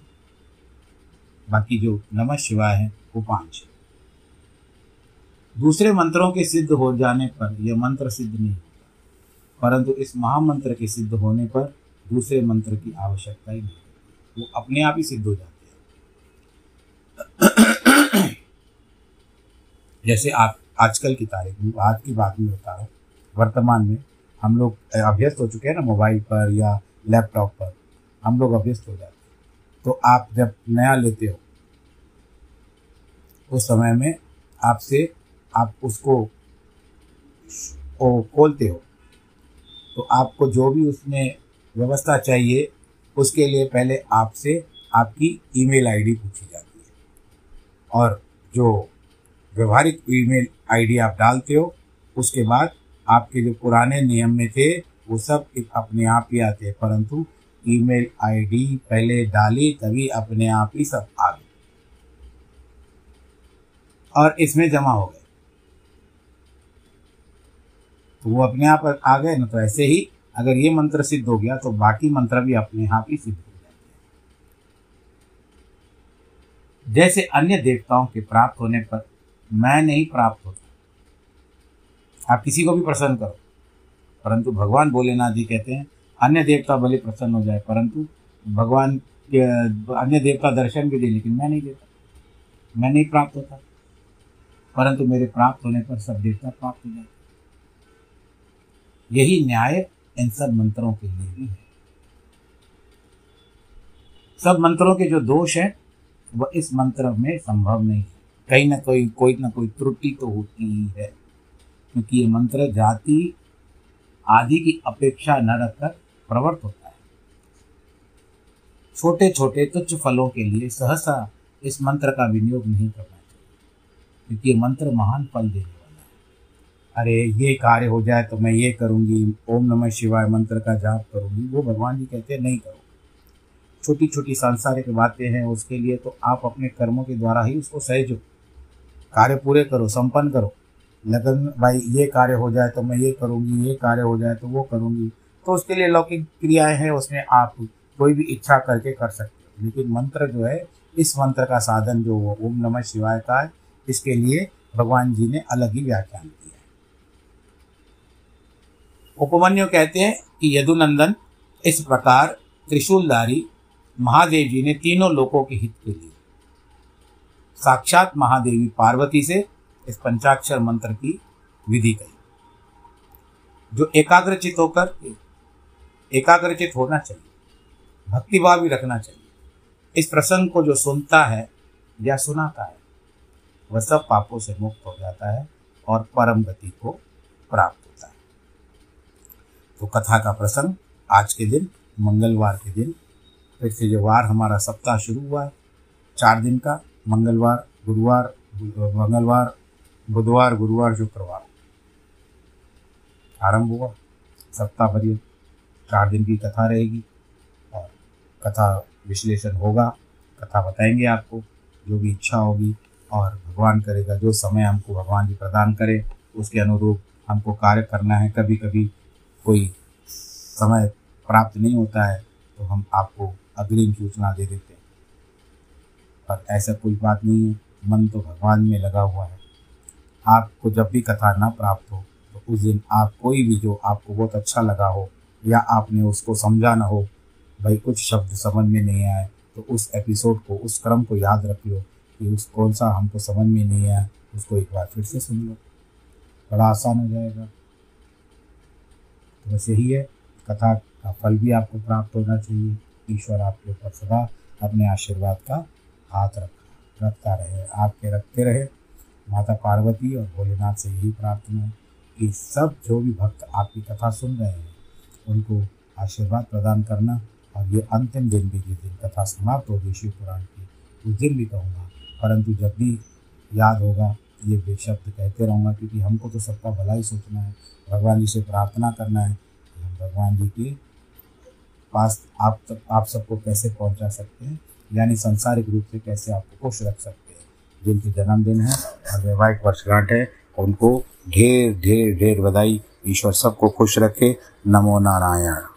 Speaker 1: बाकी जो नमः शिवाय है, वो पाँच दूसरे मंत्रों के सिद्ध हो जाने पर यह मंत्र सिद्ध नहीं परंतु इस महामंत्र के सिद्ध होने पर दूसरे मंत्र की आवश्यकता ही नहीं। वो अपने आप ही सिद्ध हो जाते हैं। जैसे आप आजकल की तारीख में, आज की बात में बता रहा हूँ, वर्तमान में हम लोग अभ्यस्त हो चुके हैं ना मोबाइल पर या लैपटॉप पर, हम लोग अभ्यस्त हो जाते हैं। तो आप जब नया लेते हो, उस समय में आपसे आप उसको खोलते हो तो आपको जो भी उसमें व्यवस्था चाहिए, उसके लिए पहले आपसे आपकी ईमेल आईडी पूछी जाती है। और जो व्यवहारिक ईमेल आईडी आप डालते हो, उसके बाद आपके जो पुराने नियम में थे, वो सब अपने आप ही आते हैं। परंतु ईमेल आईडी पहले डाली, तभी अपने आप ही सब आ गए। और इसमें जमा हो गए। तो वो अपने आप आ गए ना तो ऐसे ही अगर ये मंत्र सिद्ध हो गया तो बाकी मंत्र भी अपने आप ही सिद्ध हो जाते हैं। जैसे अन्य देवताओं के प्राप्त होने पर मैं नहीं प्राप्त होता। आप किसी को भी प्रसन्न करो। परंतु भगवान भोलेनाथ जी कहते हैं, अन्य देवता भले प्रसन्न हो जाए, परंतु भगवान के, अन्य देवता दर्शन भी दे लेकिन मैं नहीं देता। मैं नहीं प्राप्त होता। परंतु मेरे प्राप्त होने पर सब देवता प्राप्त हो जाते यही न्याय इन सब मंत्रों के लिए भी है। सब मंत्रों के जो दोष है, वह इस मंत्र में संभव नहीं है। कहीं ना कोई कोई ना कोई त्रुटि तो होती ही है, क्योंकि ये मंत्र जाति आदि की अपेक्षा न रखकर प्रवर्त होता है। छोटे छोटे तुच्छ फलों के लिए सहसा इस मंत्र का विनियोग नहीं करना चाहिए, क्योंकि ये मंत्र महान फल देने अरे, ये कार्य हो जाए तो मैं ये करूँगी, ओम नमः शिवाय मंत्र का जाप करूँगी। वो भगवान जी कहते हैं, नहीं करो छोटी छोटी सांसारिक बातें हैं उसके लिए तो आप अपने कर्मों के द्वारा ही उसको सहजो। कार्य पूरे करो, संपन्न करो। लगन भाई, ये कार्य हो जाए तो मैं ये करूँगी, ये कार्य हो जाए तो वो करूँगी। तो उसके लिए लौकिक क्रियाएँ हैं, उसमें आप कोई भी इच्छा करके कर सकते हो। लेकिन मंत्र जो है, इस मंत्र का साधन जो वो, ओम नमः शिवाय का है, इसके लिए भगवान जी ने अलग ही व्याख्यान किया उपमन्यु कहते हैं कि यदुनंदन, इस प्रकार त्रिशूलधारी महादेव जी ने तीनों लोगों के हित के लिए साक्षात महादेवी पार्वती से इस पंचाक्षर मंत्र की विधि कही। जो एकाग्रचित होकर, एकाग्रचित होना चाहिए, भक्तिभाव भी रखना चाहिए, इस प्रसंग को जो सुनता है या सुनाता है, वह सब पापों से मुक्त हो जाता है और परम गति को प्राप्त होता है। तो कथा का प्रसंग आज के दिन, मंगलवार के दिन फिर से जो वार हमारा सप्ताह शुरू हुआ है। चार दिन का, मंगलवार, गुरुवार, मंगलवार, बुधवार, गुरुवार, शुक्रवार। आरंभ हुआ, सप्ताह पर्यंत चार दिन की कथा रहेगी और कथा विश्लेषण होगा, कथा बताएँगे आपको, जो भी इच्छा होगी और भगवान करेगा, जो समय हमको भगवान जी प्रदान करे, उसके अनुरूप हमको कार्य करना है कभी कभी कोई समय प्राप्त नहीं होता है तो हम आपको अग्रिम सूचना दे देते हैं। पर ऐसा कोई बात नहीं है, मन तो भगवान में लगा हुआ है। आपको जब भी कथा ना प्राप्त हो तो उस दिन आप कोई भी जो आपको बहुत अच्छा लगा हो, या आपने उसको समझा ना हो, भाई कुछ शब्द समझ में नहीं आए तो उस एपिसोड को, उस क्रम को याद रख लो कि उस कौन सा हमको समझ में नहीं आया, उसको एक बार फिर से सुन लो बड़ा आसान हो जाएगा। बस यही है। कथा का फल भी आपको प्राप्त होना चाहिए। ईश्वर आपके ऊपर सदा अपने आशीर्वाद का हाथ रख, रखता रहे, आपके रखते रहे। माता पार्वती और भोलेनाथ से यही प्रार्थना है कि सब जो भी भक्त आपकी कथा सुन रहे हैं, उनको आशीर्वाद प्रदान करना और ये अंतिम दिन भी जिस दिन कथा समाप्त होगी, शिव पुराण की, उस दिन भी कहूँगा। परंतु जब भी याद होगा, ये बेशब्द कहते रहूँगा, क्योंकि हमको तो सबका भला ही सोचना है। भगवान जी से प्रार्थना करना है हम भगवान जी के पास आप तक आप सबको कैसे पहुँचा सकते हैं, यानी संसारिक रूप से कैसे आपको खुश रख सकते हैं। जिनके जन्मदिन है और वैवाहिक वर्षगांठ है, उनको ढेर ढेर ढेर बधाई, ईश्वर सबको खुश रखे। नमो नारायण।